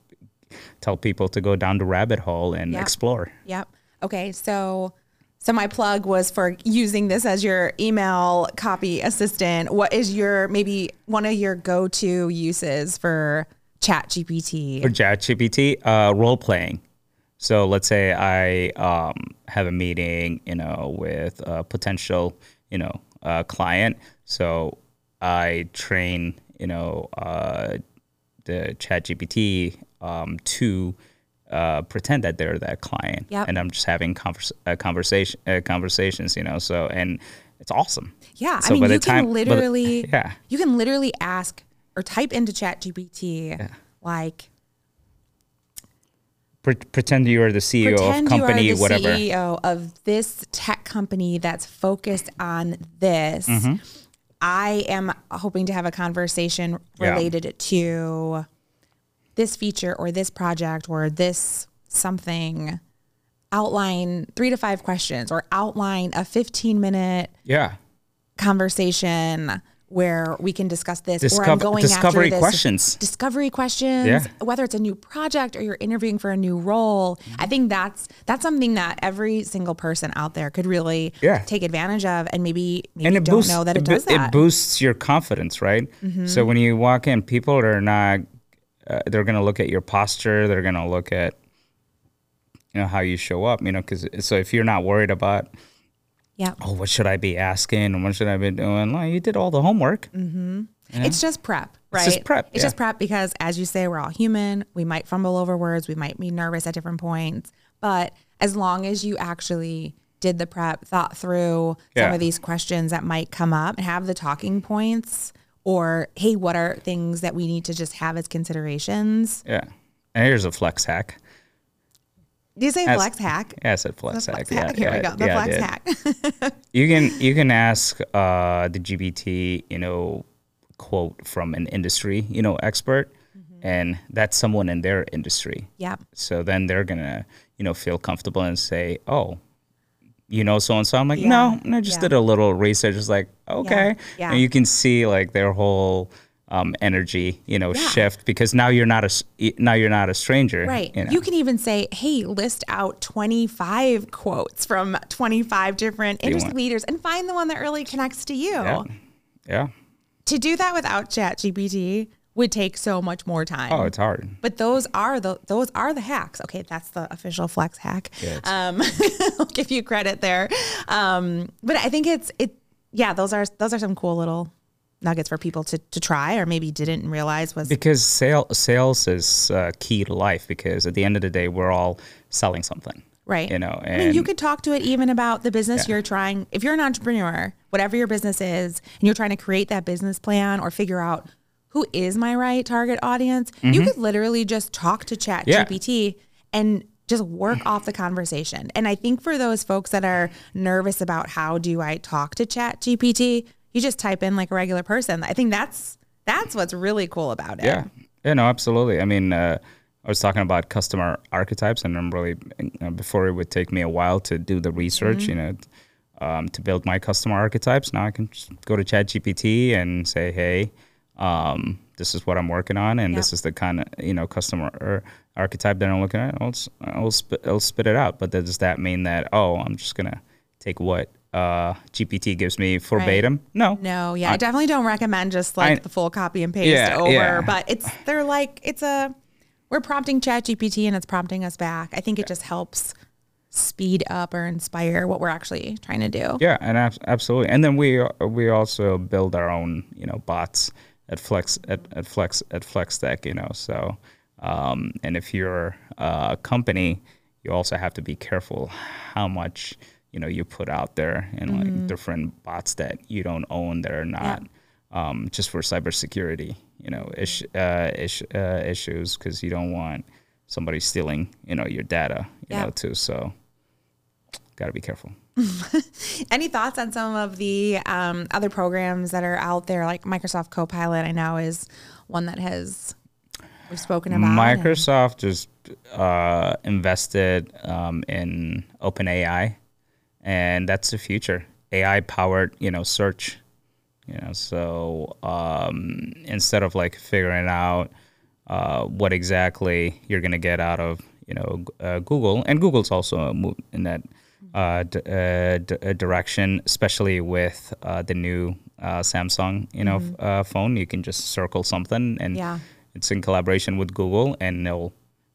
tell people to go down the rabbit hole and Yeah. explore. Yep. Okay. So, so my plug was for using this as your email copy assistant. What is your maybe one of your go-to uses for Chat GPT? For ChatGPT, uh, role playing. So let's say I um, have a meeting, you know, with a potential, you know, uh, client. So I train, you know, uh, the ChatGPT um, to uh, pretend that they're that client, Yep. and I'm just having convers- uh, conversation uh, conversations, you know. So and it's awesome. Yeah, So I mean, you time- can literally, yeah. you can literally ask or type into chat ChatGPT like pretend you are the CEO pretend of company, you are the whatever. CEO of this tech company that's focused on this. Mm-hmm. I am hoping to have a conversation Yeah. related to this feature or this project or this something. Outline three to five questions or outline a 15 minute Yeah. conversation where we can discuss this or I'm going discovery after this questions. discovery questions Yeah. whether it's a new project or you're interviewing for a new role I think that's that's something that every single person out there could really Yeah. take advantage of and maybe maybe and it don't boosts, know that it, bo- does that Mm-hmm. It boosts your confidence, right? So when you walk in, people are not uh, they're gonna look at your posture. They're gonna look at you know how you show up. You know, because so if you're not worried about Yeah. oh what should I be asking and what should I be doing, well, you did all the homework. Mm-hmm. It's just prep, right? It's just prep, It's yeah. just prep because, as you say, we're all human. We might fumble over words. We might be nervous at different points. But as long as you actually did the prep, thought through some of these questions that might come up, and have the talking points, or hey, what are things that we need to just have as considerations? Yeah. And here's a flex hack. Do you say flex hack? Yeah, I said flex, flex hack. hack. Yeah, Here we go. The yeah, flex hack. You can you can ask uh, the GPT, you know, quote from an industry, you know, expert, Mm-hmm. and that's someone in their industry. yep. So then they're gonna, you know, feel comfortable and say, "Oh, you know, so and so." I'm like, Yeah, "No, I just yeah. did a little research." It's like, okay, yeah. and you can see like their whole um, energy, you know, Yeah. shift because now you're not a now you're not a stranger, Right. You, know? You can even say, hey, list out 25 quotes from 25 different industry leaders and find the one that really connects to you. yeah, yeah. To do that without ChatGPT would take so much more time. Oh, it's hard. but those are the those are the hacks. Okay, that's the official flex hack. Yeah, um, I'll give you credit there. Um, but I think it's it. Yeah, those are those are some cool little nuggets for people to, to try or maybe didn't realize was because sale, sales is uh, key to life because at the end of the day we're all selling something Right. you know I mean, you and- could talk to it even about the business you're trying. If you're an entrepreneur, whatever your business is, and you're trying to create that business plan or figure out who is my right target audience, you could literally just talk to Chat Mm-hmm. Yeah. GPT and just work off the conversation. And I think for those folks that are nervous about how do I talk to Chat GPT, you just type in like a regular person. I think that's that's what's really cool about it. yeah yeah no absolutely i mean uh, i was talking about customer archetypes and i'm really you know, before it would take me a while to do the research Mm-hmm. you know um, to build my customer archetypes now i can just go to chat gpt and say hey um, this is what i'm working on and this is the kind of you know customer er, archetype that i'm looking at i'll, I'll, spit, I'll spit it out but does that mean that oh i'm just gonna take what uh, gpt gives me verbatim no No, yeah, I, definitely don't recommend just like I- the full copy and paste Yeah, over. yeah. But it's they're like it's a we're prompting Chat GPT and it's prompting us back. I think it just helps speed up or inspire what we're actually trying to do. Yeah, and ab- absolutely. And then we we also build our own, you know, bots at Flex at, at Flex at FlexTech, you know. So, um, and if you're a company, you also have to be careful how much you know you put out there and like different bots that you don't own that are not um, just for cybersecurity, you know, ish, uh, ish, uh, issues because you don't want somebody stealing, you know, your data, you Yeah. know, too. So, got to be careful. Any thoughts on some of the um, other programs that are out there, like Microsoft Copilot? I know is one that has we've spoken about. and- Microsoft just uh, invested um, in OpenAI, and that's the future. AI powered, you know, search. You know, so um, instead of like figuring out uh, what exactly you're gonna get out of, you know, uh, Google, and Google's also moved in that uh, d- uh, d- uh, direction, especially with uh, the new uh, Samsung, you know, f- uh, phone. You can just circle something, and Yeah. it's in collaboration with Google, and they'll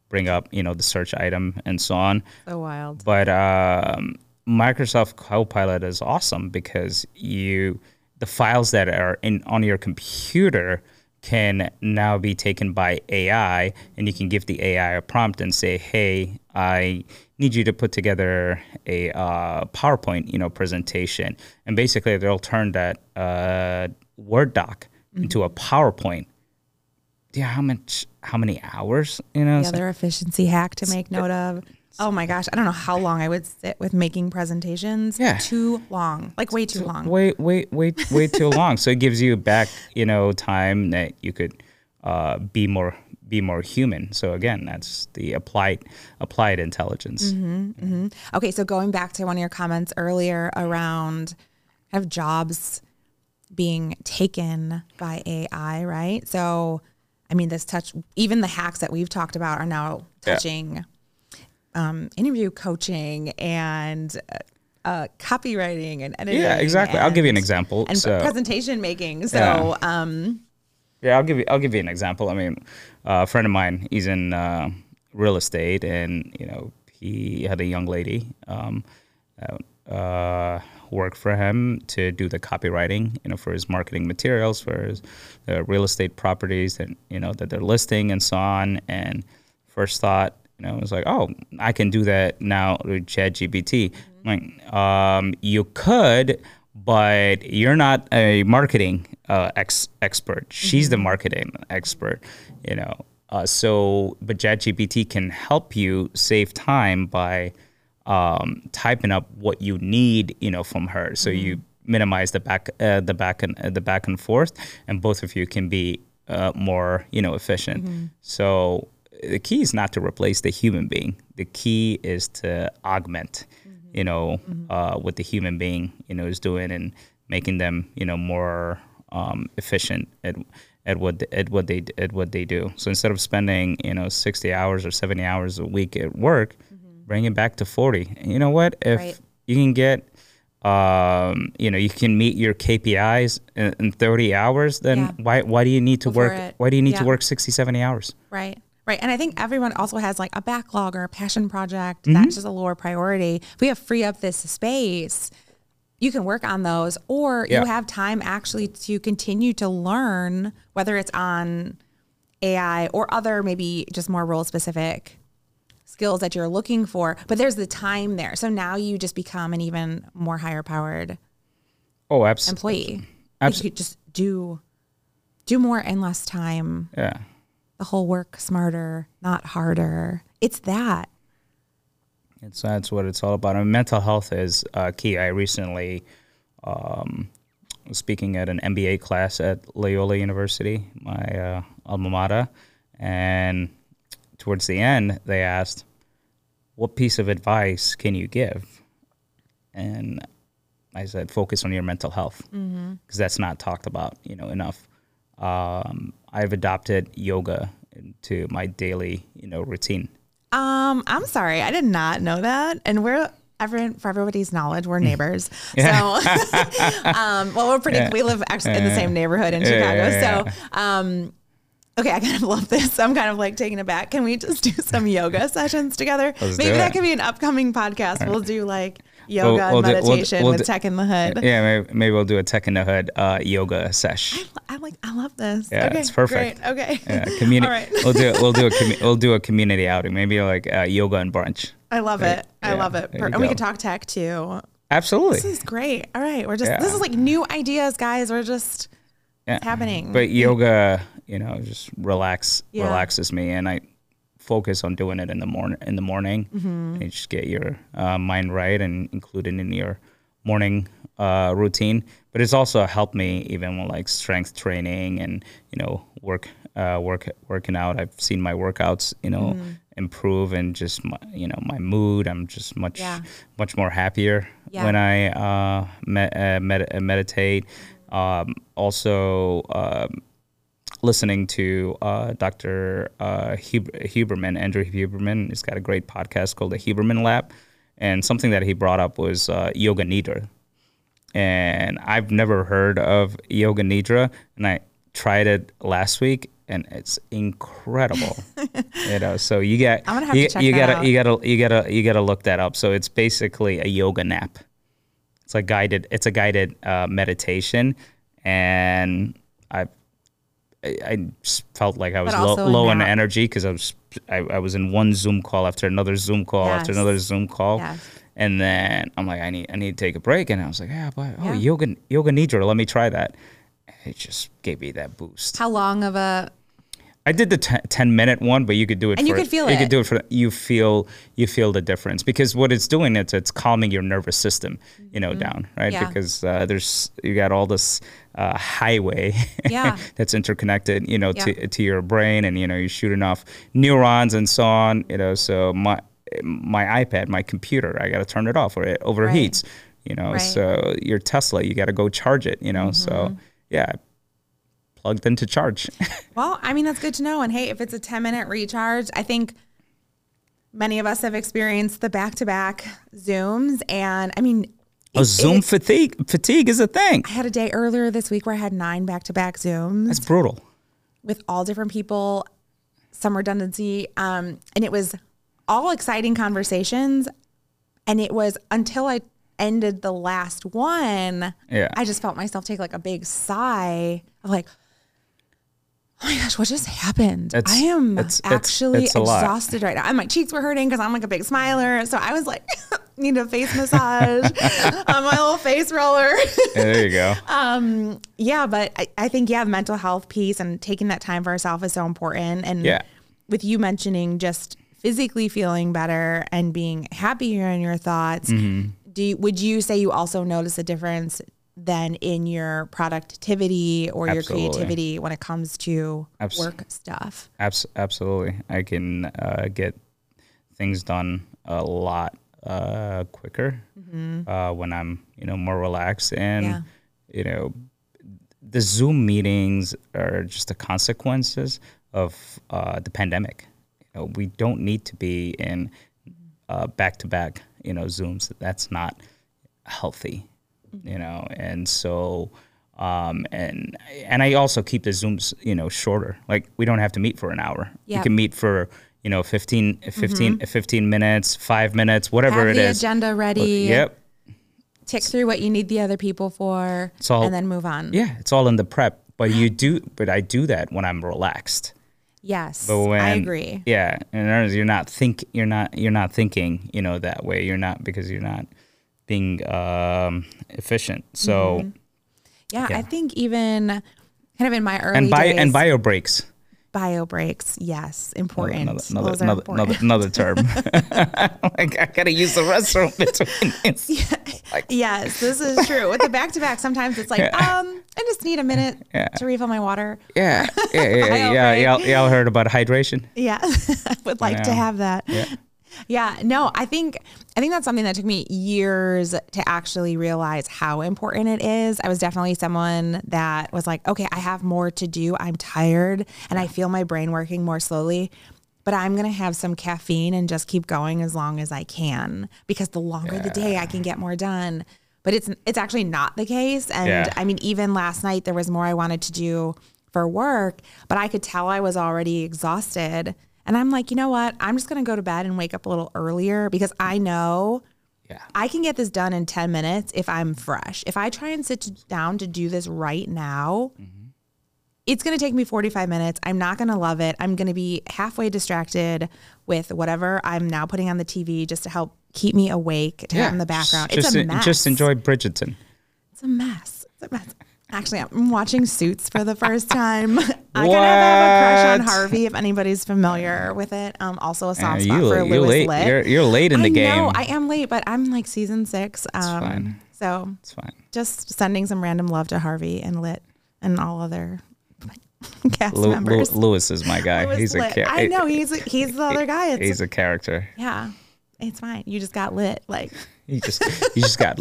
bring up, you know, the search item and so on. So wild. But um, Microsoft Copilot is awesome because you the files that are in on your computer can now be taken by AI, and you can give the AI a prompt and say, "Hey, I need you to put together a uh, PowerPoint, you know, presentation." And basically, they'll turn that uh, Word doc into a PowerPoint. Yeah, how much? How many hours? You know, The it's like- other efficiency hack to make note of. Oh my gosh, I don't know how long I would sit with making presentations. Yeah. Too long. Like way too long. Wait, wait, wait, way too long. So it gives you back, you know, time that you could uh, be more be more human. So again, that's the applied applied intelligence. Mm-hmm. Okay, so going back to one of your comments earlier around kind of jobs being taken by AI, right? So, I mean, this touch, even the hacks that we've talked about are now Yeah. Um, interview coaching and uh, copywriting and editing. Yeah, exactly. I'll give you an example. And So- presentation making. So, Yeah. um, Yeah, I'll give you. I'll give you an example. I mean, uh, a friend of mine, he's in uh, real estate, and you know, he had a young lady um, uh, work for him to do the copywriting, you know, for his marketing materials, for his uh, real estate properties, and you know that they're listing and so on. And first thought, you know, was like, oh, I can do that now with ChatGPT. Mm-hmm. Like, um, you could but you're not a marketing uh, ex- expert. She's mm-hmm. the marketing expert, you know. Uh, so, but ChatGPT can help you save time by um, typing up what you need, you know, from her. So mm-hmm. you minimize the back, uh, the back and uh, the back and forth, and both of you can be uh, more, you know, efficient. Mm-hmm. So the key is not to replace the human being. The key is to augment you know, mm-hmm. uh, what the human being, you know, is doing and making them, you know, more um, efficient at at what at what they at what they do. So instead of spending, you know, sixty hours or seventy hours a week at work, mm-hmm. bring it back to forty. And you know what? If right. you can get um, you know, you can meet your KPIs in, in 30 hours, then yeah. why, why do you need to work, why do you need yeah. to work 60, 70 hours? Right. Right. And I think everyone also has like a backlog or a passion project mm-hmm. that's just a lower priority. If we have free up this space, you can work on those or yeah. you have time actually to continue to learn, whether it's on AI or other maybe just more role specific skills that you're looking for. But there's the time there. So now you just become an even more higher powered oh absolutely employee. Absolutely. Like just do do more in less time. Yeah the whole work smarter, not harder. It's that. It's that's what it's all about. I mean, mental health is uh, key. I recently um, was speaking at an MBA class at Loyola University, my uh, alma mater, and towards the end, they asked, "What piece of advice can you give?" And I said, "Focus on your mental health, because mm-hmm. that's not talked about, you know, enough." Um, I've adopted yoga into my daily, you know, routine. Um, I'm sorry, I did not know that, and we're every, for everybody's knowledge, we're neighbors. Yeah. So, um, well, we're pretty. Yeah. We live actually in the same neighborhood in Chicago. Yeah, so, um, okay, I kind of love this. I'm kind of like taking it back. Can we just do some yoga sessions together? Let's Maybe that could be an upcoming podcast. We'll do like yoga we'll, we'll and meditation do, we'll, with Tech in the Hood. Yeah, maybe, maybe, we'll do a Tech in the Hood uh, yoga sesh. I, I, like. I love this. Yeah, okay, it's perfect. Great. Okay. Yeah, community. All right. we'll do. We'll do a. Com- we'll do a community outing. Maybe like uh, yoga and brunch. I love it. I love it. Per- and we can talk tech too. Absolutely. This is great. All right, we're just. Yeah. This is like new ideas, guys. We're just. Yeah. happening. But yoga, you know, just relax yeah. relaxes me, and I focus on doing it in the morning. In the morning, mm-hmm. and just get your uh, mind right and include it in your morning uh, routine. But it's also helped me even with like strength training and you know work uh, work working out. I've seen my workouts, you know, mm. improve and just my, you know my mood. I'm just much yeah. much more happier yeah. when I uh, me- uh, med- uh, meditate. Um, also. Um, listening to uh, Dr. Uh, Huberman, Andrew Huberman. He's got a great podcast called the Huberman Lab. And something that he brought up was uh, Yoga Nidra. And I've never heard of Yoga Nidra. And I tried it last week and it's incredible. you know, so you get I'm gonna have you, to check you gotta out. you gotta you gotta you gotta look that up. So it's basically a yoga nap. It's a guided it's a guided uh, meditation, and I I felt like I was low, low in energy because I was I, I, was in one Zoom call after another Zoom call yes. after another Zoom call, yes. and then I'm like I need I need to take a break, and I was like yeah, but oh yeah. yoga yoga nidra, let me try that. It just gave me that boost. How long of a I did the t- 10 minute one, but you could do it. And for, you could feel it. You could do it for you feel you feel the difference because what it's doing it's it's calming your nervous system, you know, mm-hmm. down right yeah. because uh, there's you got all this uh, highway yeah. that's interconnected, you know, yeah. to to your brain and you know you're shooting off neurons and so on, you know. So my my iPad, my computer, I got to turn it off or it overheats, right. you know. Right. So your Tesla, you got to go charge it, you know. Mm-hmm. So yeah plugged into charge. well, I mean, that's good to know. And hey, if it's a 10 minute recharge, I think many of us have experienced the back to back Zooms. And I mean, a Zoom it, fatigue fatigue is a thing. I had a day earlier this week where I had nine back to back Zooms. That's brutal. with all different people, some redundancy, um, and it was all exciting conversations. And it was until I ended the last one, Yeah. I just felt myself take like a big sigh of like, oh my gosh, what just happened? It's- I am it's- actually it's a lot. exhausted right now. And my cheeks were hurting because I'm like a big smiler. So I was like, need a face massage on my little face roller. there you go. um, yeah, but I, I think, yeah, the mental health piece and taking that time for ourselves is so important. And Yeah. with you mentioning just physically feeling better and being happier in your thoughts, Mm-hmm. do you, would you say you also notice a difference then in your productivity or your creativity when it comes to Abs- work stuff? Abs- absolutely. I can uh, get things done a lot uh, quicker uh, when I'm, you know, more relaxed. And, Yeah. you know, the Zoom meetings are just the consequences of uh, the pandemic. You know, we don't need to be in back to back, you know, Zooms. That's not healthy, you know. And so, um, and and I also keep the Zooms, you know, shorter. Like we don't have to meet for an hour. Yeah. We can meet for you know 15, 15, 15 minutes, five minutes, whatever Have it the is. agenda ready. Yep. Tick through what you need the other people for all- and then move on. Yeah, it's all in the prep. But you do, but I do that when I'm relaxed. Yes. But when I agree. Yeah, and you're not think you're not you're not thinking you know that way. You're not because you're not being um, efficient. So Mm-hmm. Yeah, Yeah. I think even kind of in my early and bio days, and bio breaks. bio breaks, yes, important. Another another another, important. another, another term. like I gotta use the restroom between. It's, like, yes, this is true. With the back to back, sometimes it's like, um, I just need a minute Yeah. to refill my water. yeah, yeah, yeah, yeah. Y'all, y'all heard about hydration? Yeah, I would like to have that. Yeah. no, I think I think that's something that took me years to actually realize how important it is. I was definitely someone that was like, okay, I have more to do. I'm tired and I feel my brain working more slowly. But I'm gonna have some caffeine and just keep going as long as I can because the longer the day I can get more done. But it's it's actually not the case. And Yeah. I mean, even last night there was more I wanted to do for work, but I could tell I was already exhausted. And I'm like, you know what? I'm just going to go to bed and wake up a little earlier because I know Yeah. I can get this done in 10 minutes if I'm fresh. If I try and sit down to do this right now, mm-hmm. it's going to take me 45 minutes. I'm not going to love it. I'm going to be halfway distracted with whatever I'm now putting on the TV just to help keep me awake to have in the background. Just, it's a mess. just enjoy Bridgerton. It's a mess. It's a mess. Actually, I'm watching Suits for the first time. I kind of have a crush on Harvey, if anybody's familiar with it. Um, also a Uh, soft spot you, for you're Louis late. Litt. You're, you're late in the I game. know I am late, but I'm like season six. Um, fine. So it's fine. just sending some random love to Harvey and Litt and all other cast Lu- Lu- members. Louis is my guy. He's a Litt. char- I know he's he's the other guy. It's, He's a character. yeah, it's fine. You just got lit. Like He just he just got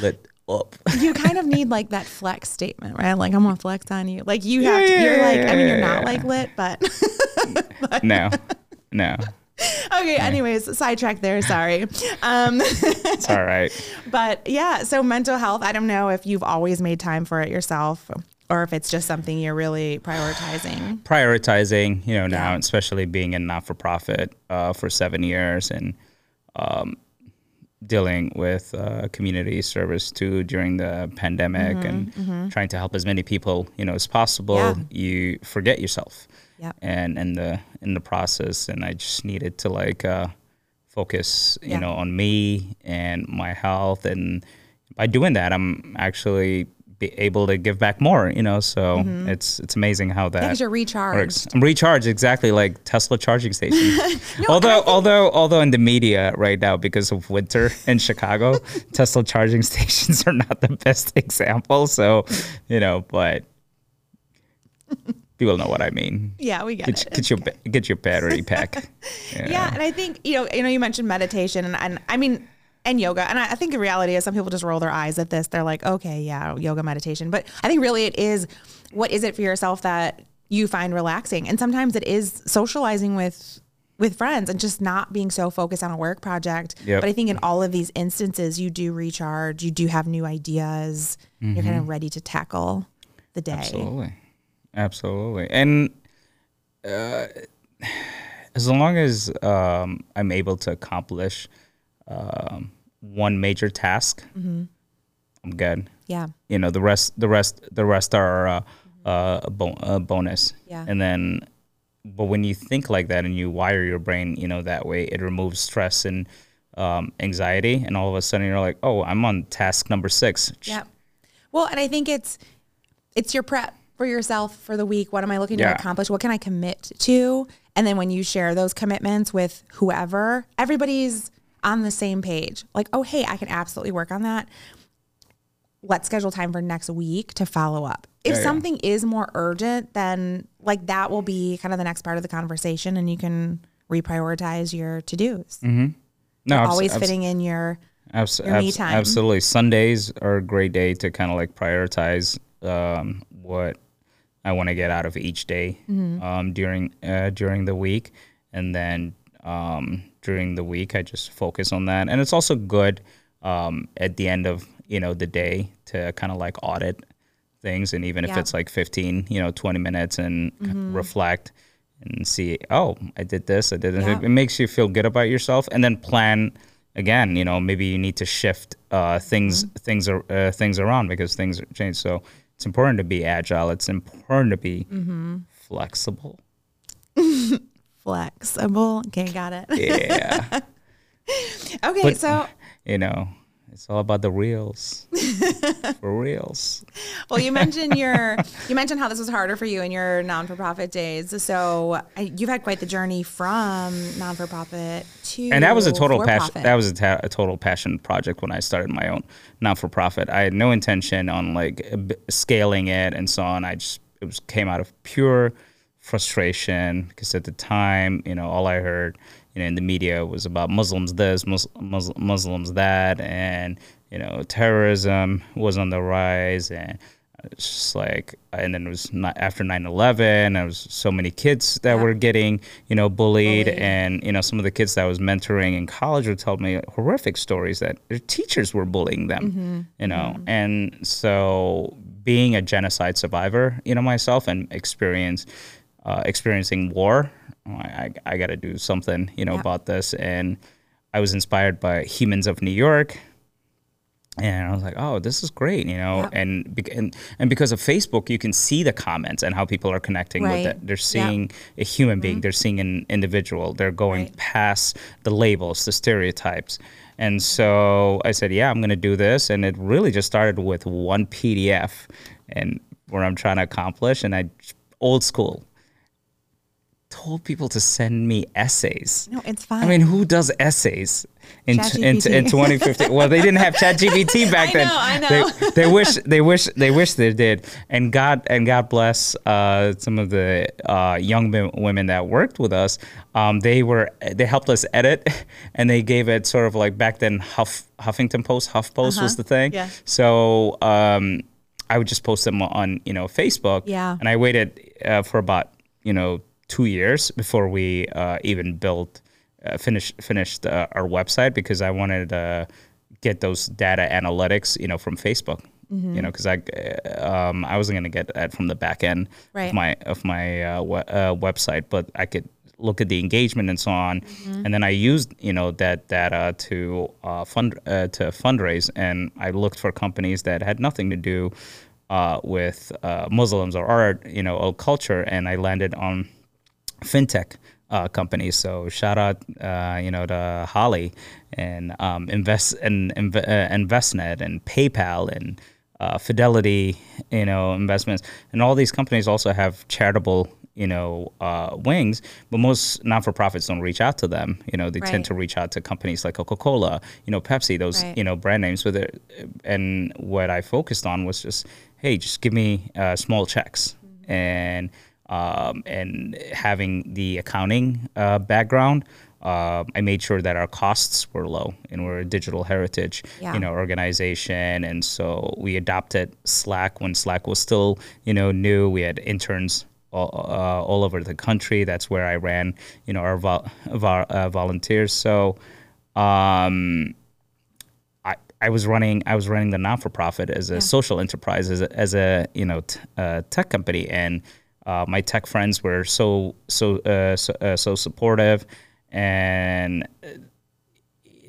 lit up. you kind of need like that flex statement, right? Like I'm gonna flex on you. Like you have to. Yeah, You're yeah, like. I mean, you're not like lit, but No, no, okay. Anyways, sidetrack there. Sorry. Um, it's all right. but yeah, so mental health. I don't know if you've always made time for it yourself, or if it's just something you're really prioritizing. Prioritizing, you know, now especially being in not for profit uh, for seven years and um, dealing with uh, community service too during the pandemic and trying to help as many people you know as possible. Mm-hmm, Yeah. You forget yourself. Yep. and in the in the process and i just needed to like uh focus you Yeah. know on me and my health and by doing that i'm actually be able to give back more you know so it's it's amazing how that Because Mm-hmm. you're recharged. works i'm recharged exactly like tesla charging station although although although in the media right now because of winter in chicago tesla charging stations are not the best example so you know but people know what i mean Yeah, we get get, it. get your ba- get your battery pack. Yeah, and I think you know, you know, you mentioned meditation, and, and I mean, and yoga, and I, I think the reality is some people just roll their eyes at this. They're like, okay, yeah, yoga, meditation, but I think really it is, what is it for yourself that you find relaxing, and sometimes it is socializing with with friends and just not being so focused on a work project. Yep. But I think in all of these instances, you do recharge, you do have new ideas, you're kind of ready to tackle the day. Absolutely, absolutely, and as long as um, I'm able to accomplish um, one major task, I'm good. Yeah. You know, the rest, the rest, the rest are uh, uh, a, bo- a bonus. Yeah. And then, but when you think like that and you wire your brain, you know, that way, it removes stress and um, anxiety, and all of a sudden you're like, oh, I'm on task number six. Yeah. Well, and I think it's it's your prep for yourself for the week. What am I looking Yeah. to accomplish? What can I commit to? And then when you share those commitments with whoever, everybody's on the same page. Like, oh, hey, I can absolutely work on that. Let's schedule time for next week to follow up. If Yeah, yeah. something is more urgent, then like that will be kind of the next part of the conversation and you can reprioritize your to-dos. No, abs- Always abs- fitting in your Abs- your me time. Absolutely. Sundays are a great day to kind of like prioritize um, what I want to get out of each day Mm-hmm. um, during uh, during the week, and then um, during the week I just focus on that. And it's also good um, at the end of you know the day to kind of like audit things, and even if it's like fifteen, you know, twenty minutes, and Mm-hmm. reflect and see, oh, I did this, I did this. Yeah. It makes you feel good about yourself, and then plan again. You know, maybe you need to shift uh, things Mm-hmm. things are uh, things around because things change. So it's important to be agile. It's important to be Mm-hmm. flexible. flexible. Okay, got it. Yeah, Okay, But- so you know, it's all about the reels. For reals. well, you mentioned your you mentioned how this was harder for you in your non for profit days. So you've had quite the journey from non for profit to and that was a total passion. That was a, ta- a total passion project when I started my own non for profit. I had no intention on like scaling it and so on. I just it was came out of pure frustration because at the time, you know, all I heard, you know, in the media was about Muslims this, Mus- Mus- Muslims that, and you know, terrorism was on the rise and. It's just like, and then it was not after 9/11. There was so many kids that Yeah. were getting, you know, bullied, Bullied. and you know, some of the kids that I was mentoring in college would tell me horrific stories that their teachers were bullying them, mm-hmm. you know, mm-hmm. and so being a genocide survivor, you know, myself and experience uh, experiencing war, I, I, I got to do something, you know, Yeah. about this, and I was inspired by Humans of New York. And I was like, "Oh, this is great," you know. Yep. And, and and because of Facebook, you can see the comments and how people are connecting Right. with it. They're seeing a human being. They're seeing an individual. They're going Right. past the labels, the stereotypes. And so I said, "Yeah, I'm going to do this." And it really just started with one PDF, and what I'm trying to accomplish. And I, old school, told people to send me essays. no, it's fine. I mean, who does essays in t- in, t- in 2015? well, they didn't have ChatGPT back I then. know, I know. They, they wish they wish they wish they did. And God and God bless uh, some of the uh, young wo- women that worked with us. Um, they were they helped us edit, and they gave it sort of like back then. Huff Huffington Post, HuffPost was the thing. Uh-huh. Yeah. So. Um, I would just post them on, you know, Facebook. Yeah. And I waited uh, for about, you know, two years before we uh, even built, uh, finished finished uh, our website because I wanted to get those data analytics, you know, from Facebook. Mm-hmm. You know, because I uh, um, I wasn't gonna get that from the back end Right. of my of my uh, uh, website, but I could look at the engagement and so on, Mm-hmm. and then I used you know that data to uh, fund uh, to fundraise, and I looked for companies that had nothing to do uh, with uh, Muslims or art, you know, or culture, and I landed on fintech uh, companies. So shout out, uh, you know, to Holly and um, invest and uh, Envestnet and PayPal and uh, Fidelity, you know, investments, and all these companies also have charitable. You know, uh, wings, but most non-for-profits don't reach out to them. You know, they Right. tend to reach out to companies like Coca-Cola, you know, Pepsi, those Right. you know brand names. With it, and what I focused on was just, hey, just give me uh, small checks, and um, and having the accounting uh, background, uh, I made sure that our costs were low and we're a digital heritage, Yeah. you know, organization. And so we adopted Slack when Slack was still, you know, new. We had interns all, uh, all over the country. That's where I ran, you know, our vol- vol- uh, volunteers. So, um, I, I was running I was running the non for profit as a social enterprise as a, as a you know t- uh, tech company and uh, my tech friends were so so uh, so, uh, so supportive, and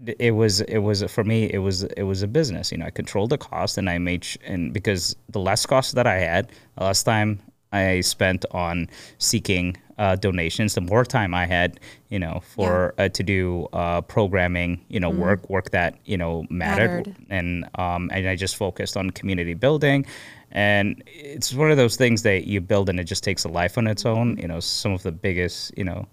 it, it was it was for me it was it was a business. You know, I controlled the cost, and I made sh- and because the less cost that I had, the less time I spent on seeking uh, donations, the more time I had, you know, for uh, to do uh, programming, you know, work work that you know mattered, Mattered. and um, and I just focused on community building, and it's one of those things that you build and it just takes a life on its own. You know, some of the biggest, you know.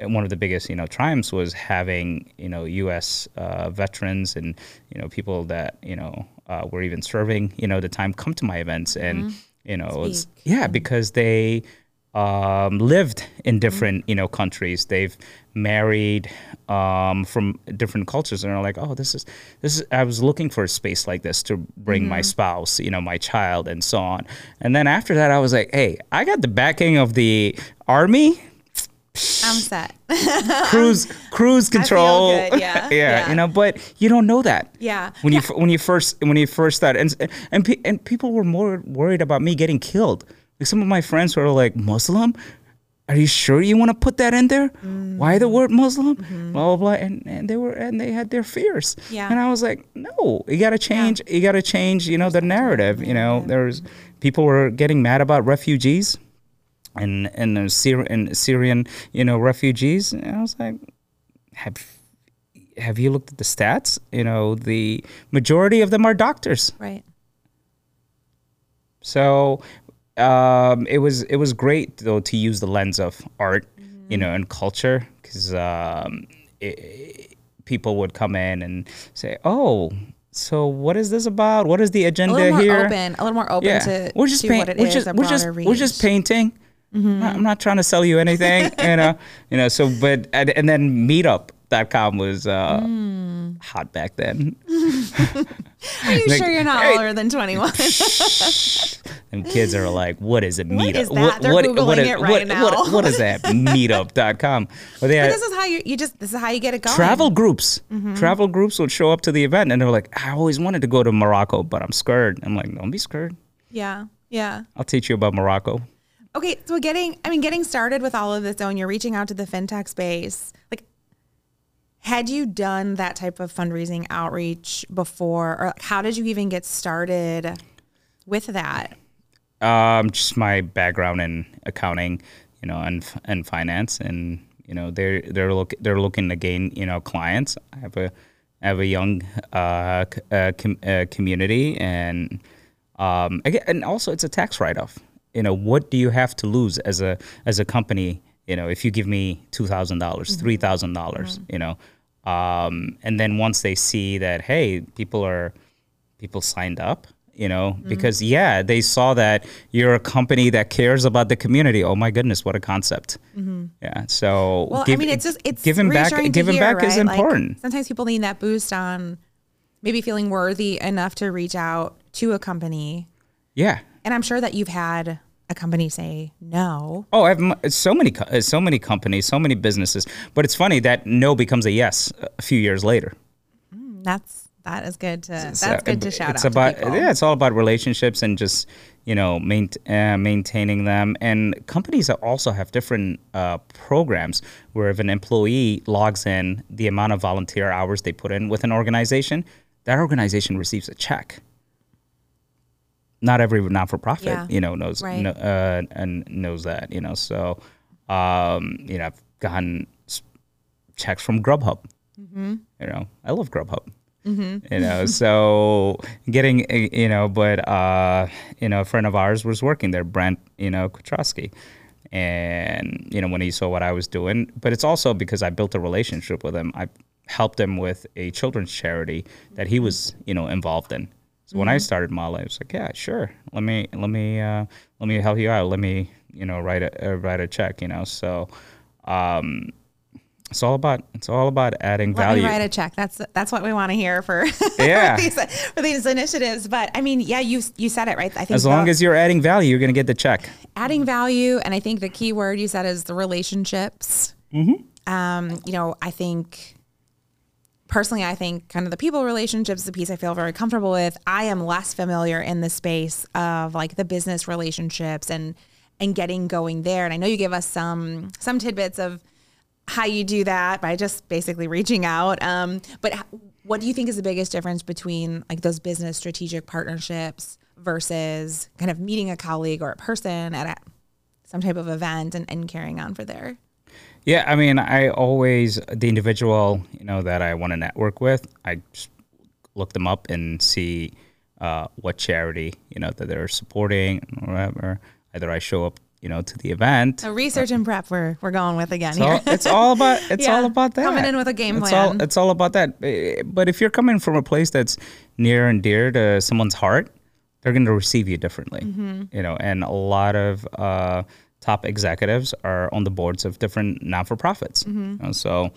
One of the biggest, you know, triumphs was having, you know, U.S. Uh, veterans and, you know, people that, you know, uh, were even serving, you know, the time come to my events and, you know, it's, yeah, because they um, lived in different you know countries. They've married um, from different cultures, and are like, oh, this is this is. I was looking for a space like this to bring my spouse, you know, my child, and so on. And then after that, I was like, hey, I got the backing of the army. I'm set. Cruise, cruise control, good, yeah, yeah. you know. But you don't know that, Yeah. When you when you first when you first started, and and pe- and people were more worried about me getting killed. Like some of my friends were like, Muslim. Are you sure you want to put that in there? Why the word Muslim? Blah blah blah. And, and they were and they had their fears. Mm-hmm. Yeah. And I was like, no, you got to change. You got to change. You know the narrative. You know, there's people were getting mad about refugees, and and the Syrian Syrian you know refugees. And I was like, have have you looked at the stats? You know, the majority of them are doctors. Right. So um, it was it was great though to use the lens of art, you know, and culture because um, it- people would come in and say, "Oh, so what is this about? What is the agenda A little more here?" open. A little more open yeah, to, we're just to paint, what it we're is, just we're just broader we're just reach. painting. I'm not- I'm not trying to sell you anything, you know, you know. So, but and, and then Meetup.com was uh, Hmm. hot back then. Are you Like, sure you're not hey. older than 21? And kids are like, "What is it? What Meetup? is that? They're Googling it right what, now. What, what is that? Meetup.com. But they But this is how you, you just, this is how you get it going. travel groups. Mm-hmm. Travel groups would show up to the event, and they're like, "I always wanted to go to Morocco, but I'm scared." I'm like, "Don't be scared. Yeah. Yeah. I'll teach you about Morocco." Okay, so getting, I mean, getting started with all of this, though, and you're reaching out to the fintech space. Like, had you done that type of fundraising outreach before, or how did you even get started with that? Um, just my background in accounting, you know, and and finance, and you know, they're they're look they're looking to gain you know clients. I have a I have a young uh, c- uh, com- uh, community, and um, again, and also it's a tax write off. You know, what do you have to lose as a as a company? You know, if you give me two thousand dollars, three thousand dollars, you know, um, and then once they see that, hey, people are people signed up you know Mm-hmm. because yeah they saw that you're a company that cares about the community oh my goodness what a concept yeah so Mm-hmm. Well, give- I mean, it's just, it's giving back giving hear, back is right? Like, important sometimes people need that boost on maybe feeling worthy enough to reach out to a company. yeah And I'm sure that you've had a company say no. oh i've so many uh, so many companies so many businesses. But it's funny that no becomes a yes a few years later. That's that is good to that's So, good to uh, shout it's out about yeah it's all about relationships and just you know main, uh, maintaining them. And companies also have different uh, programs where if an employee logs in the amount of volunteer hours they put in with an organization that organization receives a check not every not-for-profit Yeah. you know knows Right. kno- uh, and knows that you know so um, you know i've gotten checks from grubhub. Mm-hmm. you know i love grubhub. You know so getting uh, you know but uh you know a friend of ours was working there brent you know kutrowski and you know when he saw what i was doing but it's also because i built a relationship with him. I helped him with a children's charity that he was you know involved in so when i started mala i was like yeah sure let me let me uh let me help you out let me you know write a uh, write a check you know so um it's all about it's all about adding Let value me write a check. That's that's what we want to hear for Yeah. for, these, for these initiatives. But I mean, yeah, you you said it right. I think As long as you're adding value, you're going to get the check. adding value, and I think the key word you said is the relationships. Mm-hmm. Um, you know, I think personally, I think kind of the people relationships, the piece I feel very comfortable with. I am less familiar in the space of like the business relationships and and getting going there. And I know you gave us some some tidbits of how you do that by just basically reaching out. Um, but what do you think is the biggest difference between like those business strategic partnerships versus kind of meeting a colleague or a person at a, some type of event and, and carrying on for there? Yeah, I mean, I always the individual you know that I want to network with, I just look them up and see uh, what charity you know that they're supporting or whatever. Either I show up you know to the event. So research and prep we're we're going with again It's here. all, it's all about it's Yeah, all about that. coming in with a game it's plan. All, it's all about that. Eh, But if you're coming from a place that's near and dear to someone's heart, they're going to receive you differently. Mm-hmm. You know, and a lot of uh, top executives are on the boards of different non-for-profits. Mm-hmm. you know, so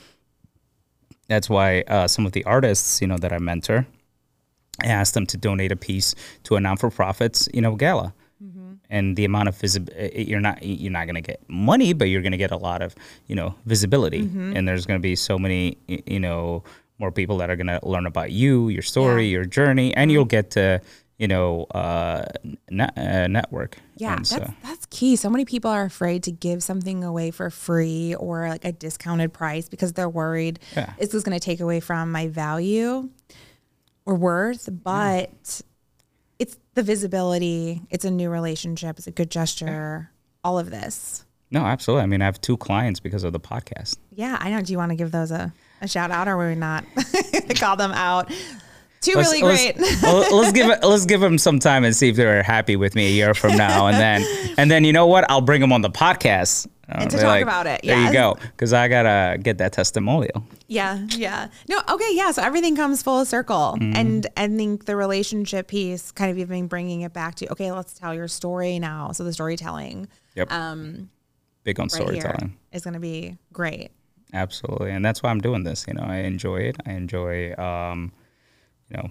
that's why uh, some of the artists, you know, that I mentor, I ask them to donate a piece to a non-for-profits, you know, gala. And the amount of visibility, you're not you're not going to get money, but you're going to get a lot of you know visibility. And there's going to be so many you know more people that are going to learn about you, your story, Yeah. your journey, and you'll get to you know uh, uh, network. Yeah, And that's so that's key. So many people are afraid to give something away for free or like a discounted price because they're worried Yeah. is this going to take away from my value or worth. But it's the visibility. It's a new relationship. It's a good gesture. All of this. no, absolutely. I mean, I have two clients because of the podcast. Yeah, I know. Do you want to give those a, a shout out or were we not call them out? Two Let's- really let's- great. let's give let's give them some time and see if they're happy with me a year from now, and then and then you know what? I'll bring them on the podcast And to talk about it, There you go, because I gotta get that testimonial. Yeah, yeah. No, okay, yeah. So everything comes full circle, Mm-hmm. and I think the relationship piece, kind of even bringing it back to okay, let's tell your story now. So the storytelling Yep. um, Big on right storytelling. is going to be great. Absolutely, and that's why I'm doing this. You know, I enjoy it. I enjoy, um, you know,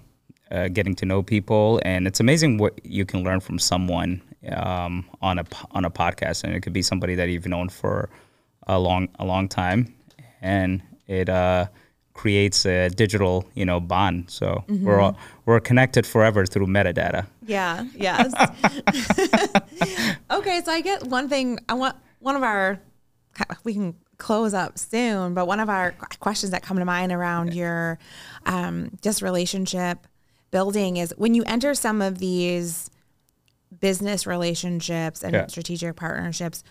uh, getting to know people, and it's amazing what you can learn from someone um, on a on a podcast, and it could be somebody that you've known for a long a long time, and it uh, creates a digital you know bond. So we're all, we're connected forever through metadata. Yeah. Yes. okay. So I get one thing. I want one of our. We can close up soon, but one of our questions that come to mind around your um, just relationship building is when you enter some of these business relationships and Yeah. strategic partnerships.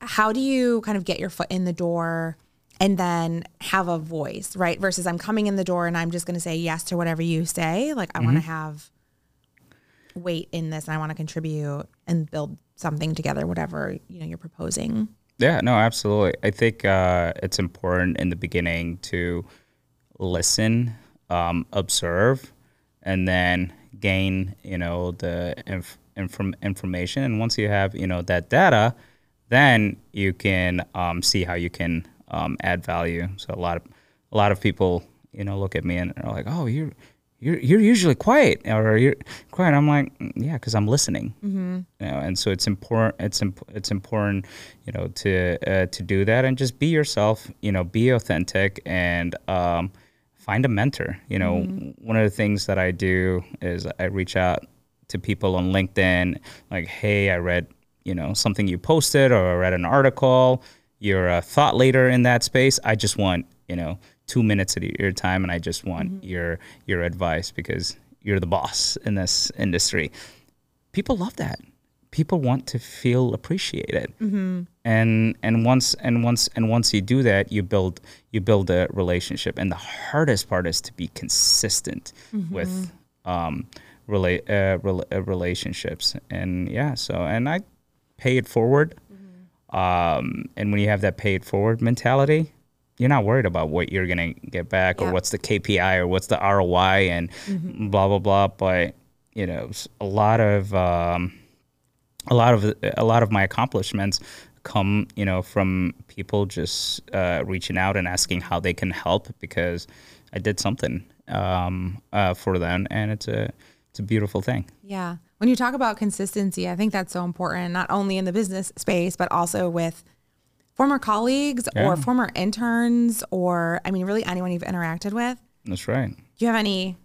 How do you kind of get your foot in the door? And then have a voice, right? Versus I'm coming in the door and I'm just going to say yes to whatever you say. Like I want to have weight in this and I want to contribute and build something together, whatever, you know, you're proposing. Yeah, no, absolutely. I think uh, it's important in the beginning to listen, um, observe, and then gain, you know, the inf- inform- information. And once you have, you know, that data, then you can um, see how you can um, add value. So a lot of a lot of people, you know, look at me and are like, "Oh, you're." You're, you're usually quiet or you're quiet. I'm like, "Mm, yeah, because I'm listening. You know, and so it's important it's imp- it's important you know to uh, to do that and just be yourself you know be authentic and um, find a mentor. You know one of the things that I do is I reach out to people on LinkedIn like hey I read you know something you posted or I read an article. You're a thought leader in that space. I just want you know two minutes of your time and I just want your your advice because you're the boss in this industry. People love that. People want to feel appreciated. And and once and once and once you do that you build you build a relationship. And the hardest part is to be consistent with um relate uh, rela- uh, relationships. And yeah so and i pay it forward. Um and when you have that pay it forward mentality you're not worried about what you're gonna get back or what's the KPI or what's the ROI and blah blah blah. But you know, a lot of um, a lot of a lot of my accomplishments come you know from people just uh, reaching out and asking how they can help because I did something um, uh, for them, and it's a it's a beautiful thing. Yeah. When you talk about consistency, I think that's so important, not only in the business space, but also with former colleagues Yeah. or former interns, or I mean, really anyone you've interacted with. That's right. Do you have any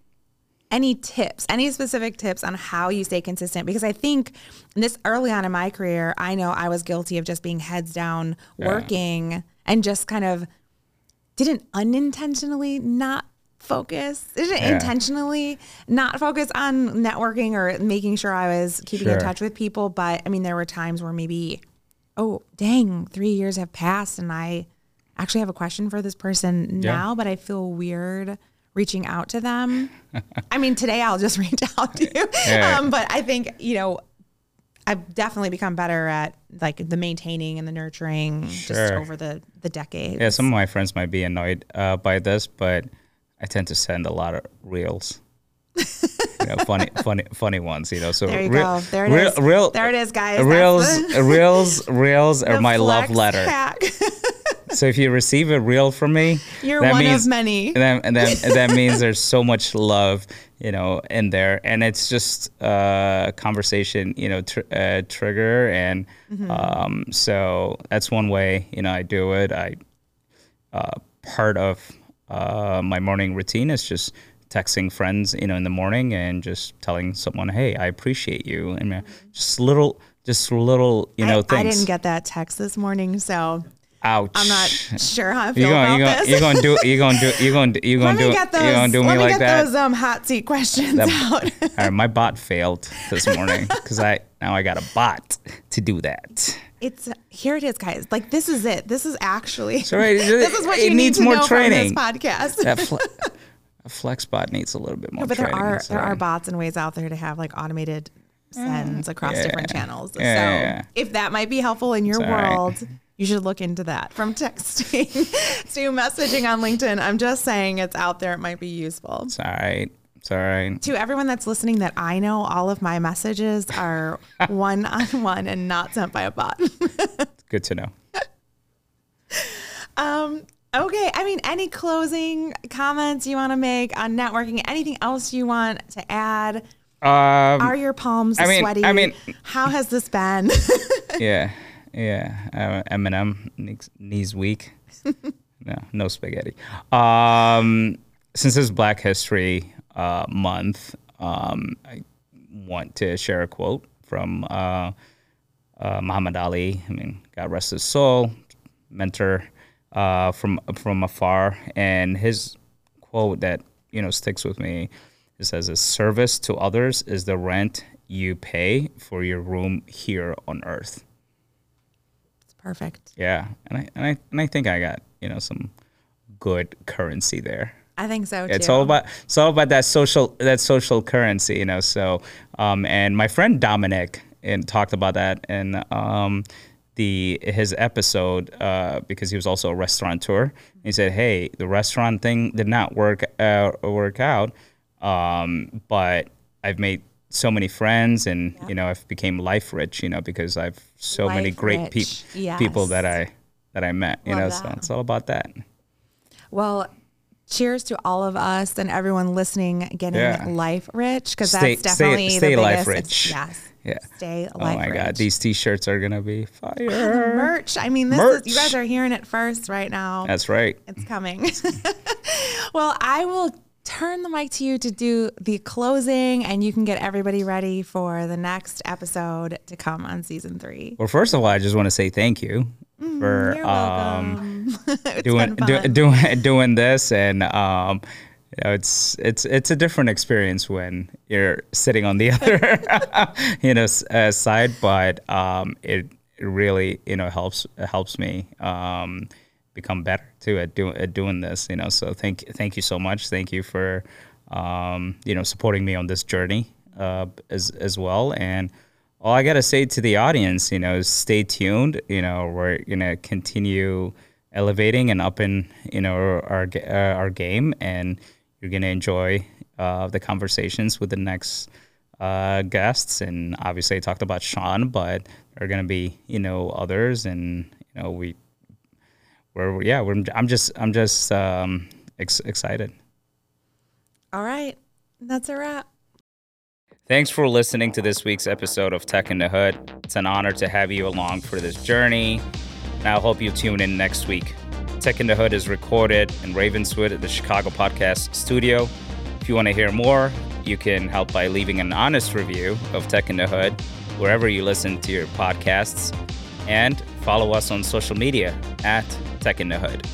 any tips, any specific tips on how you stay consistent? Because I think this early on in my career, I know I was guilty of just being heads down working and just kind of didn't unintentionally not focus, didn't Yeah. intentionally not focus on networking or making sure I was keeping in touch with people. But I mean, there were times where maybe, oh, dang, three years have passed and I actually have a question for this person Yeah. now, but I feel weird reaching out to them. I mean, today I'll just reach out to you. Yeah. Um, but I think, you know, I've definitely become better at like the maintaining and the nurturing just over the, the decades. Yeah, some of my friends might be annoyed uh, by this, but I tend to send a lot of reels. Know, funny, funny, funny ones. You know, so There you real- go. There it real, is. Real, There it is, guys. Reels, reels, reels are my love letter. So if you receive a reel from me, You're that one of means, many. That, and that, that means there's so much love, you know, in there, and it's just uh, a conversation, you know, tr- uh, trigger, and Mm-hmm. um, so that's one way, you know, I do it. I uh, part of uh, my morning routine is just texting friends, you know, in the morning and just telling someone, "Hey, I appreciate you," and uh, just little, just little, you know, I, I didn't get that text this morning, so Ouch. I'm not sure how I feel You're gonna, about you're gonna, this. you're gonna do, it. you're gonna do, you're gonna, you're gonna me do, get those. you're gonna do let me me like get that. those um, hot seat questions That- out. All right, my bot failed this morning because I now I got a bot to do that. it's here. It is, guys. Like this is it. This is actually. So right, this is what it you need needs to more know training. from this podcast. That fle- a flex bot needs a little bit more but there are so- there are bots and ways out there to have like automated sends across Yeah. different channels. Yeah, so if that might be helpful in your It's all right. world, you should look into that. From texting to messaging on LinkedIn, I'm just saying it's out there. It might be useful. It's all right. It's all right. To everyone that's listening, that I know all of my messages are one on one and not sent by a bot. Good to know. Um, okay. I mean, any closing comments you want to make on networking? Anything else you want to add? Um, Are your palms I mean- sweaty? I mean- how has this been? yeah, yeah. Uh, Eminem knees, knees weak. no, no spaghetti. Um, since it's Black History uh, Month, um, I want to share a quote from uh, uh, Muhammad Ali. I mean, God rest his soul, mentor uh, from from afar, and his quote that you know sticks with me. It says, "A service to others is the rent you pay for your room here on earth." it's perfect. Yeah, and I and I and I think I got you know some good currency there. I think so too. It's all about it's all about that social that social currency, you know. So, um, and my friend Dominic and talked about that and um, the his episode uh, because he was also a restaurateur. He said, "Hey, the restaurant thing did not work uh, work out, um, but I've made." So many friends, and you know, I've became life rich. You know, because I've so many great peop rich, people that. I that I met. You Love know, so it's all about that. Well, cheers to all of us and everyone listening getting Yeah. life rich because Stay- that's stay- definitely stay the life biggest. rich. Yes. Yeah. Stay alive. Oh my rich. god, these t-shirts are gonna be The fire. merch. I mean, this Merch. is you guys are hearing it first right now. That's right. It's coming. well, I will turn the mic to you to do the closing, and you can get everybody ready for the next episode to come on season three. Well, first of all, I just want to say thank you for Mm, You're um, doing do, doing doing this, and um, you know, it's it's it's a different experience when you're sitting on the other you know uh, side, but um, it really you know helps helps me um, become better too at doing at doing this. You know, so thank thank you so much. Thank you for um, you know supporting me on this journey uh, as as well, and all I gotta say to the audience, you know, is stay tuned. You know, we're gonna continue elevating and upping, you know, our ga- uh, our game, and you're gonna enjoy uh, the conversations with the next uh, guests. And obviously, I talked about Shawn, but there are gonna be, you know, others, and you know, we, we're yeah, we're, I'm just I'm just um, ex- excited. All right. That's a wrap. Thanks for listening to this week's episode of Tech in the Hood. It's an honor to have you along for this journey. And I hope you tune in next week. Tech in the Hood is recorded in Ravenswood at the Chicago Podcast Studio. If you want to hear more, you can help by leaving an honest review of Tech in the Hood wherever you listen to your podcasts and follow us on social media at Tech in the Hood.